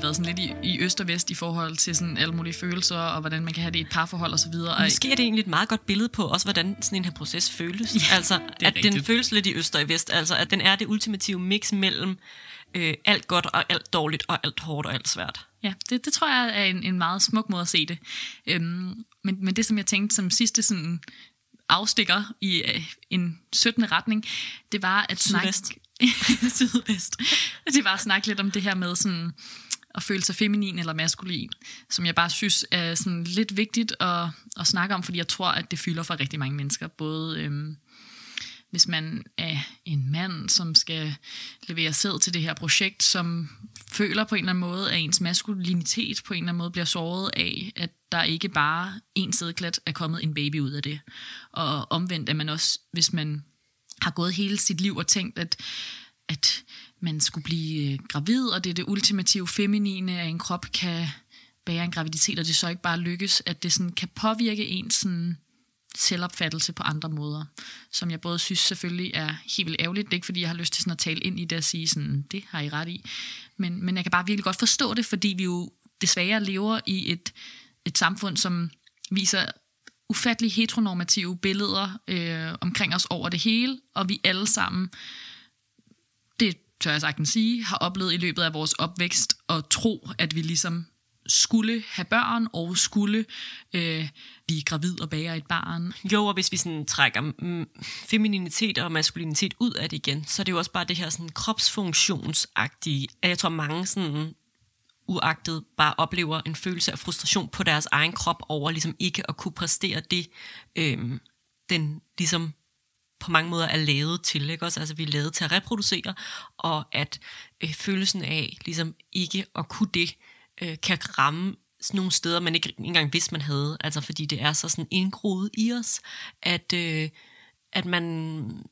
Speaker 3: Været sådan lidt i, i øst og vest i forhold til sådan alle mulige følelser, og hvordan man kan have det i et parforhold og så videre.
Speaker 2: Måske er det egentlig et meget godt billede på også, hvordan sådan en her proces føles. Ja, altså, at den
Speaker 3: rigtigt.
Speaker 2: føles lidt i øst og i vest. Altså, at den er det ultimative mix mellem øh, alt godt og alt dårligt, og alt hårdt og alt svært.
Speaker 3: Ja, det, det tror jeg er en, en meget smuk måde at se det. Øhm, men, men det, som jeg tænkte som sidste sådan afstikker i øh, en 17. retning, det var at snakke...
Speaker 2: Sydvest. [laughs]
Speaker 3: Sydvest. Det var at snakke lidt om det her med sådan at føle sig feminin eller maskulin, som jeg bare synes er sådan lidt vigtigt at, at snakke om, fordi jeg tror, at det fylder for rigtig mange mennesker. Både øhm, hvis man er en mand, som skal levere sæd til det her projekt, som føler på en eller anden måde, at ens maskulinitet på en eller anden måde bliver såret af, at der ikke bare en sædklat er kommet en baby ud af det. Og omvendt er man også, hvis man har gået hele sit liv og tænkt, at, at man skulle blive øh, gravid, og det er det ultimative feminine, at en krop kan bære en graviditet, og det så ikke bare lykkes, at det sådan kan påvirke ens sådan selvopfattelse på andre måder, som jeg både synes selvfølgelig er helt vildt ærgerligt. Det er ikke, fordi jeg har lyst til sådan at tale ind i det og sige sådan, det har I ret i. Men, men jeg kan bare virkelig godt forstå det, fordi vi jo desværre lever i et, et samfund, som viser ufattelig heteronormative billeder øh, omkring os over det hele, og vi alle sammen, det tør jeg sagtens sige, har oplevet i løbet af vores opvækst at tro, at vi ligesom skulle have børn og skulle øh, blive gravid og bære et barn.
Speaker 2: Jo, og hvis vi sådan trækker mm, femininitet og maskulinitet ud af det igen, så er det jo også bare det her sådan kropsfunktionsagtige, at jeg tror mange sådan uagtet bare oplever en følelse af frustration på deres egen krop over ligesom ikke at kunne præstere det, øh, den ligesom på mange måder er lavet til. Ikke? Også, altså, vi er lavet til at reproducere, og at øh, følelsen af ligesom ikke at kunne det, øh, kan ramme sådan nogle steder, man ikke engang vidste, man havde. Altså fordi det er så sådan indgroet i os, at, øh, at man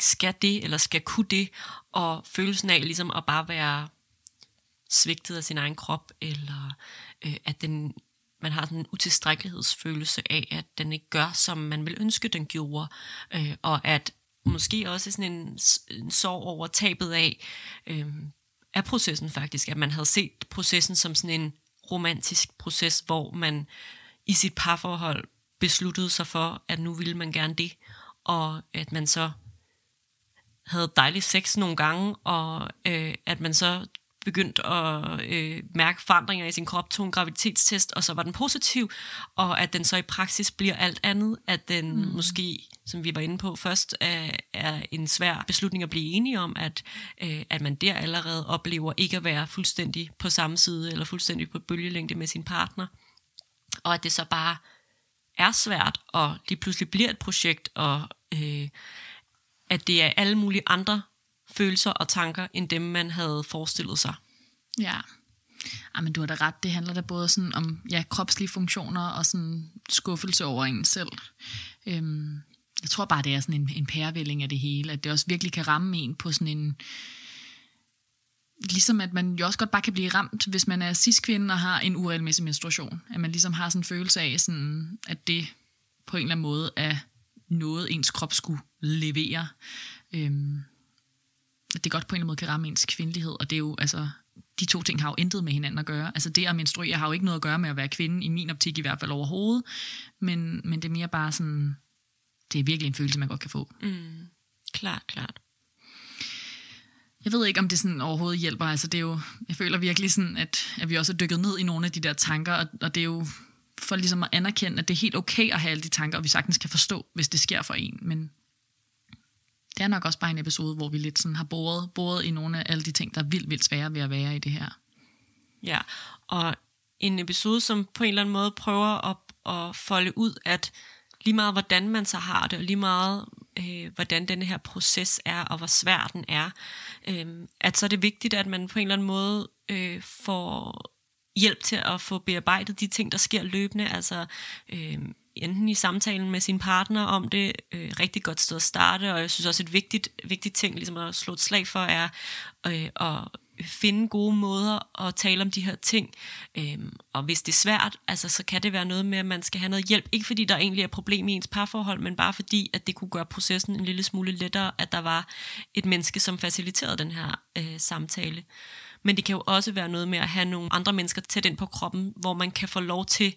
Speaker 2: skal det, eller skal kunne det, og følelsen af ligesom at bare være svigtet af sin egen krop, eller øh, at den, man har sådan en utilstrækkelighedsfølelse af, at den ikke gør, som man vil ønske, den gjorde, øh, og at måske også sådan en, en sorg over tabet af, øh, af processen faktisk, at man havde set processen som sådan en romantisk proces, hvor man i sit parforhold besluttede sig for, at nu ville man gerne det, og at man så havde dejlig sex nogle gange, og øh, at man så begyndt at øh, mærke forandringer i sin krop, tog en graviditetstest, og så var den positiv, og at den så i praksis bliver alt andet, at den mm. måske, som vi var inde på først, er, er en svær beslutning at blive enige om, at, øh, at man der allerede oplever ikke at være fuldstændig på samme side, eller fuldstændig på bølgelængde med sin partner, og at det så bare er svært, og lige pludselig bliver et projekt, og øh, at det er alle mulige andre følelser og tanker, end dem, man havde forestillet sig.
Speaker 3: Ja. Men du har da ret. Det handler da både sådan om ja, kropslige funktioner og sådan skuffelse over en selv. Øhm, jeg tror bare, det er sådan en, en pærevælling af det hele, at det også virkelig kan ramme en på sådan en... Ligesom at man jo også godt bare kan blive ramt, hvis man er cis-kvinde og har en uregelmæssig menstruation. At man ligesom har sådan en følelse af, sådan, at det på en eller anden måde er noget, ens krop skulle levere. Øhm, det godt på en eller anden måde kan ramme ens kvindelighed, og det er jo, altså, de to ting har jo intet med hinanden at gøre. Altså det at menstruere har jo ikke noget at gøre med at være kvinde, i min optik i hvert fald overhovedet, men, men det er mere bare sådan, det er virkelig en følelse, man godt kan få.
Speaker 2: Mm. Klart, klart.
Speaker 3: Jeg ved ikke, om det sådan overhovedet hjælper. Altså, det er jo, jeg føler virkelig sådan, at, at vi også er dykket ned i nogle af de der tanker, og, og det er jo for ligesom at anerkende, at det er helt okay at have alle de tanker, og vi sagtens kan forstå, hvis det sker for en. Men, det er nok også bare en episode, hvor vi lidt sådan har boret, boret i nogle af alle de ting, der er vildt, vildt svære ved at være i det her.
Speaker 2: Ja, og en episode, som på en eller anden måde prøver at, at folde ud, at lige meget hvordan man så har det, og lige meget øh, hvordan denne her proces er, og hvor svær den er, øh, at så er det vigtigt, at man på en eller anden måde øh, får hjælp til at få bearbejdet de ting, der sker løbende, altså øh, enten i samtalen med sin partner om det, øh, rigtig godt sted at starte, og jeg synes også et vigtigt, vigtigt ting ligesom at slå et slag for, er øh, at finde gode måder at tale om de her ting. Øhm, og hvis det er svært, altså, så kan det være noget med, at man skal have noget hjælp. Ikke fordi der egentlig er problem i ens parforhold, men bare fordi, at det kunne gøre processen en lille smule lettere, at der var et menneske, som faciliterede den her øh, samtale. Men det kan jo også være noget med at have nogle andre mennesker tæt ind på kroppen, hvor man kan få lov til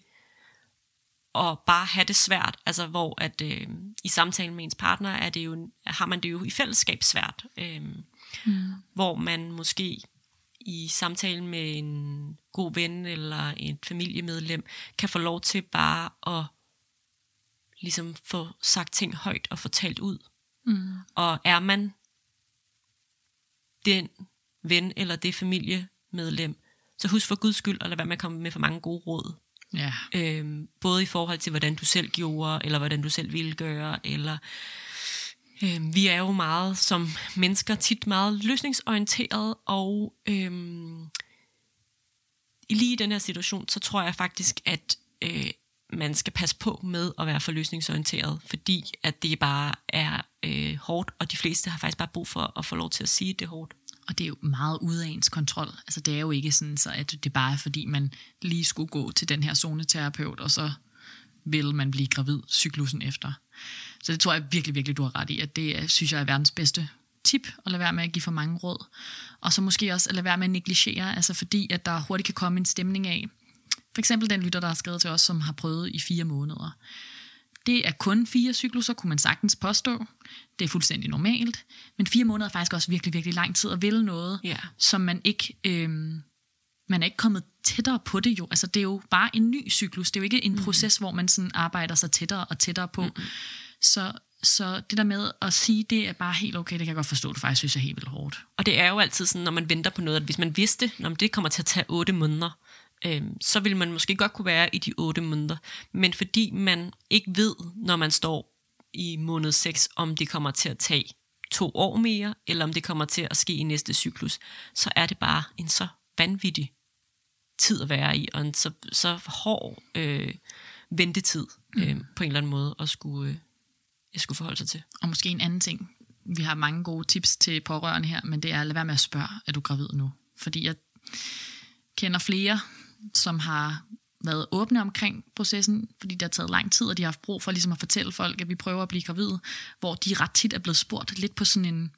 Speaker 2: og bare have det svært, altså hvor at øh, i samtalen med ens partner er det jo, har man det jo i fællesskab svært, øh, mm. hvor man måske i samtalen med en god ven eller et familiemedlem kan få lov til bare at ligesom få sagt ting højt og fortalt ud. Mm. Og er man den ven eller det familiemedlem, så husk for guds skyld at lade være med at komme med for mange gode råd.
Speaker 3: Ja.
Speaker 2: Øhm, både i forhold til, hvordan du selv gjorde, eller hvordan du selv ville gøre, eller Øhm, vi er jo meget som mennesker tit meget løsningsorienteret, og øhm, lige i den her situation, så tror jeg faktisk, at øh, man skal passe på med at være for løsningsorienteret, fordi at det bare er øh, hårdt, og de fleste har faktisk bare brug for at få lov til at sige, at det er hårdt.
Speaker 3: Og det er jo meget ude af ens kontrol. Altså det er jo ikke sådan, så at det bare er fordi, man lige skulle gå til den her zoneterapeut, og så vil man blive gravid cyklusen efter. Så det tror jeg virkelig, virkelig, du har ret i, at det synes jeg er verdens bedste tip, at lade være med at give for mange råd. Og så måske også at lade være med at negligere, altså fordi at der hurtigt kan komme en stemning af, for eksempel den lytter, der har skrevet til os, som har prøvet i fire måneder. Det er kun fire cykluser, kunne man sagtens påstå. Det er fuldstændig normalt. Men fire måneder er faktisk også virkelig, virkelig lang tid at ville noget,
Speaker 2: Ja.
Speaker 3: som man ikke... Øhm, man er ikke kommet tættere på det jo. Altså, det er jo bare en ny cyklus. Det er jo ikke en mm. proces, hvor man sådan arbejder sig tættere og tættere på. Mm. Så, så det der med at sige, det er bare helt okay, det kan jeg godt forstå, du faktisk synes er helt vildt hårdt.
Speaker 2: Og det er jo altid sådan, når man venter på noget, at hvis man vidste, når det kommer til at tage otte måneder, øh, så vil man måske godt kunne være i de otte måneder. Men fordi man ikke ved, når man står i måned 6, om det kommer til at tage to år mere, eller om det kommer til at ske i næste cyklus, så er det bare en så vanvittig tid at være i, og en så, så hård øh, ventetid øh, på en eller anden måde at skulle, øh, at skulle forholde sig til.
Speaker 3: Og måske en anden ting. Vi har mange gode tips til pårørende her, men det er at lade være med at spørge, er du gravid nu? Fordi jeg kender flere, som har været åbne omkring processen, fordi det har taget lang tid, og de har haft brug for ligesom at fortælle folk, at vi prøver at blive gravide, hvor de ret tit er blevet spurgt lidt på sådan en,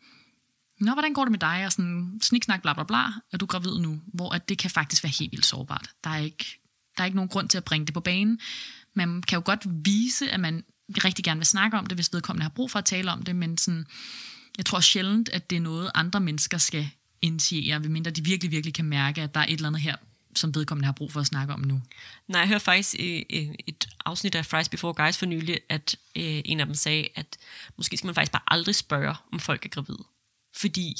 Speaker 3: Nå, hvordan går det med dig? Og sådan sniksnak, bla bla bla, er du gravid nu? Hvor at det kan faktisk være helt vildt sårbart. Der er ikke, der er ikke nogen grund til at bringe det på banen. Man kan jo godt vise, at man rigtig gerne vil snakke om det, hvis vedkommende har brug for at tale om det, men sådan, jeg tror sjældent, at det er noget, andre mennesker skal initiere, medmindre de virkelig, virkelig kan mærke, at der er et eller andet her, som vedkommende har brug for at snakke om nu.
Speaker 2: Nej, jeg hørte faktisk i, et afsnit af Fries Before Guys for nylig, at øh, en af dem sagde, at måske skal man faktisk bare aldrig spørge, om folk er gravide. Fordi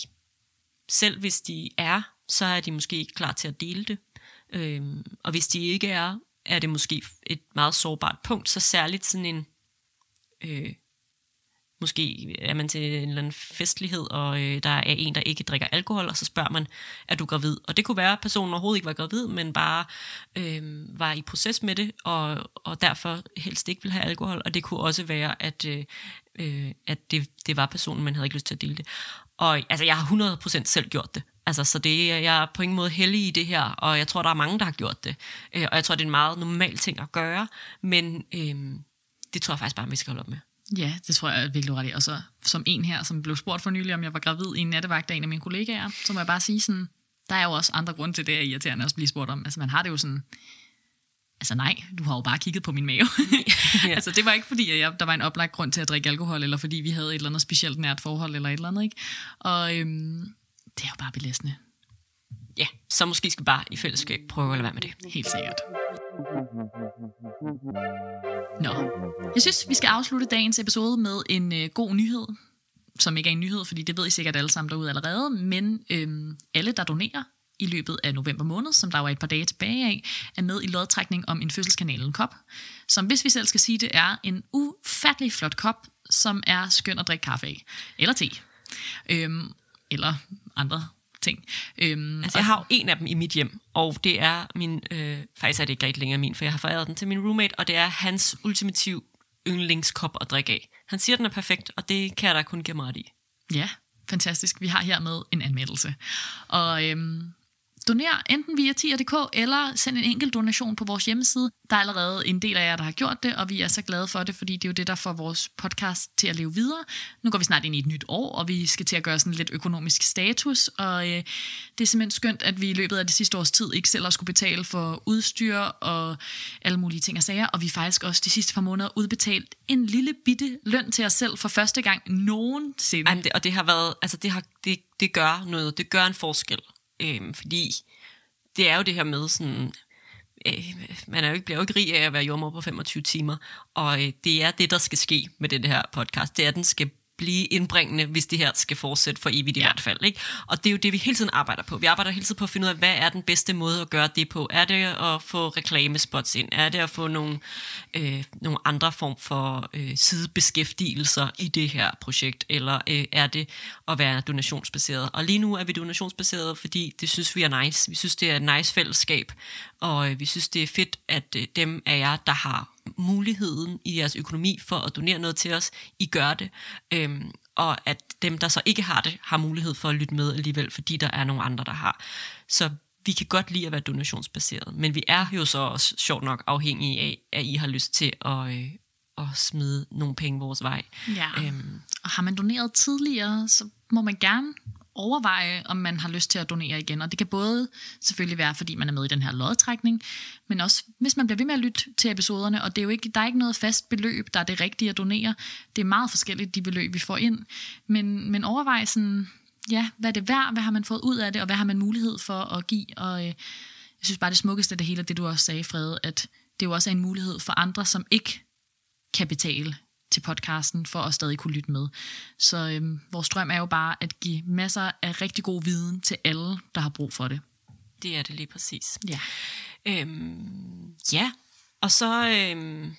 Speaker 2: selv hvis de er, så er de måske ikke klar til at dele det. Øhm, og hvis de ikke er, er det måske et meget sårbart punkt, så særligt sådan en... Øh, måske er man til en eller anden festlighed, og øh, der er en, der ikke drikker alkohol, og så spørger man, er du gravid? Og det kunne være, at personen overhovedet ikke var gravid, men bare øh, var i proces med det, og, og derfor helst ikke ville have alkohol. Og det kunne også være, at, øh, øh at det, det var personen, man havde ikke lyst til at dele det. Og altså, jeg har 100% selv gjort det. Altså, så det, er- jeg er på ingen måde heldig i det her, og jeg tror, der er mange, der har gjort det. Øh, og jeg tror, det er en meget normal ting at gøre, men øh, det tror jeg faktisk bare, vi skal holde op med.
Speaker 3: Ja, det tror jeg virkelig, ret i. Og så som en her, som blev spurgt for nylig, om jeg var gravid i en nattevagt af en af mine kollegaer, så må jeg bare sige sådan, der er jo også andre grunde til, det er irriterende at blive spurgt om. Altså man har det jo sådan, altså nej, du har jo bare kigget på min mave. ja. [laughs] Altså det var ikke fordi, at jeg, der var en oplagt grund til at drikke alkohol, eller fordi vi havde et eller andet specielt nært forhold, eller et eller andet, ikke? Og øhm, det er jo bare belastende.
Speaker 2: Ja, så måske skal vi bare i fællesskab prøve at lade være med det.
Speaker 3: Helt sikkert. Nå, jeg synes, vi skal afslutte dagens episode med en øh, god nyhed, som ikke er en nyhed, fordi det ved I sikkert alle sammen derude allerede, men øh, alle, der donerer i løbet af november måned, som der var et par dage tilbage af, er med i lodtrækning om en fødselskanalen kop, som hvis vi selv skal sige det, er en ufattelig flot kop, som er skøn at drikke kaffe af. Eller te. Øhm, eller andre ting. Øhm,
Speaker 2: Altså, jeg har jo en af dem i mit hjem, og det er min, øh, faktisk er det ikke rigtig længere min, for jeg har foræret den til min roommate, og det er hans ultimativ yndlingskop at drikke af. Han siger, den er perfekt, og det kan jeg da kun give mig ret i.
Speaker 3: Ja, fantastisk. Vi har hermed en anmeldelse. Og øhm, doner enten via tier.dk eller send en enkelt donation på vores hjemmeside. Der er allerede en del af jer, der har gjort det, og vi er så glade for det, fordi det er jo det, der får vores podcast til at leve videre. Nu går vi snart ind i et nyt år, og vi skal til at gøre sådan lidt økonomisk status, og øh, det er simpelthen skønt, at vi i løbet af det sidste års tid ikke selv har skulle betale for udstyr og alle mulige ting og sager, og vi faktisk også de sidste par måneder udbetalt en lille bitte løn til os selv for første gang nogensinde.
Speaker 2: Ej, det, og det har været, altså det, har, det, det gør noget, det gør en forskel. Øh, fordi det er jo det her med sådan, øh, man er jo ikke, bliver jo ikke rig af at være jordmor på 25 timer, og øh, det er det, der skal ske med den her podcast. Det er, at den skal blive indbringende, hvis det her skal fortsætte for evigt i hvert fald. Ikke? Og det er jo det, vi hele tiden arbejder på. Vi arbejder hele tiden på at finde ud af, hvad er den bedste måde at gøre det på. Er det at få reklamespots ind? Er det at få nogle, øh, nogle andre form for øh, sidebeskæftigelser i det her projekt? Eller øh, er det at være donationsbaseret? Og lige nu er vi donationsbaseret, fordi det synes vi er nice. Vi synes, det er et nice fællesskab, og øh, vi synes, det er fedt, at øh, dem af jer, der har muligheden i jeres økonomi for at donere noget til os, I gør det. Øhm, og at dem, der så ikke har det, har mulighed for at lytte med alligevel, fordi der er nogle andre, der har. Så vi kan godt lide at være donationsbaseret, men vi er jo så også sjovt nok afhængige af, at I har lyst til at, øh, at smide nogle penge vores vej.
Speaker 3: Ja. Øhm. Og har man doneret tidligere, så må man gerne overveje, om man har lyst til at donere igen. Og det kan både selvfølgelig være, fordi man er med i den her lodtrækning, men også hvis man bliver ved med at lytte til episoderne, og det er jo ikke, der er ikke noget fast beløb, der er det rigtige at donere. Det er meget forskelligt, de beløb, vi får ind. Men, men overvej sådan, ja, hvad er det værd, hvad har man fået ud af det, og hvad har man mulighed for at give. Og øh, jeg synes bare, det smukkeste af det hele, det du også sagde, Frede, at det jo også er en mulighed for andre, som ikke kan betale til podcasten, for at stadig kunne lytte med. Så øhm, vores drøm er jo bare at give masser af rigtig god viden til alle, der har brug for det.
Speaker 2: Det er det lige præcis.
Speaker 3: Ja.
Speaker 2: Øhm, ja, og så, øhm,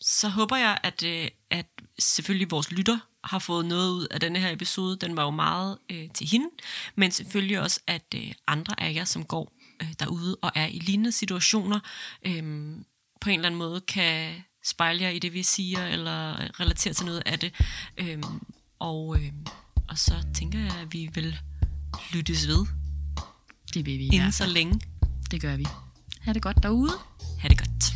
Speaker 2: så håber jeg, at, øh, at selvfølgelig vores lytter har fået noget ud af denne her episode. Den var jo meget øh, til hende, men selvfølgelig også, at øh, andre af jer, som går øh, derude og er i lignende situationer, øh, på en eller anden måde kan spejle jer i det, vi siger, eller relatere til noget af det. Øh, og, øh, og så tænker jeg, at vi vil lyttes ved.
Speaker 3: Det vil vi
Speaker 2: Inden så længe.
Speaker 3: Det gør vi. Ha' det godt derude.
Speaker 2: Ha' det godt.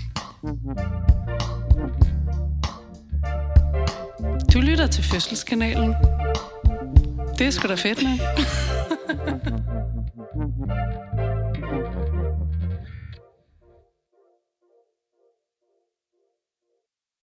Speaker 1: Du lytter til Fødselskanalen. Det er sgu da fedt, med. [laughs]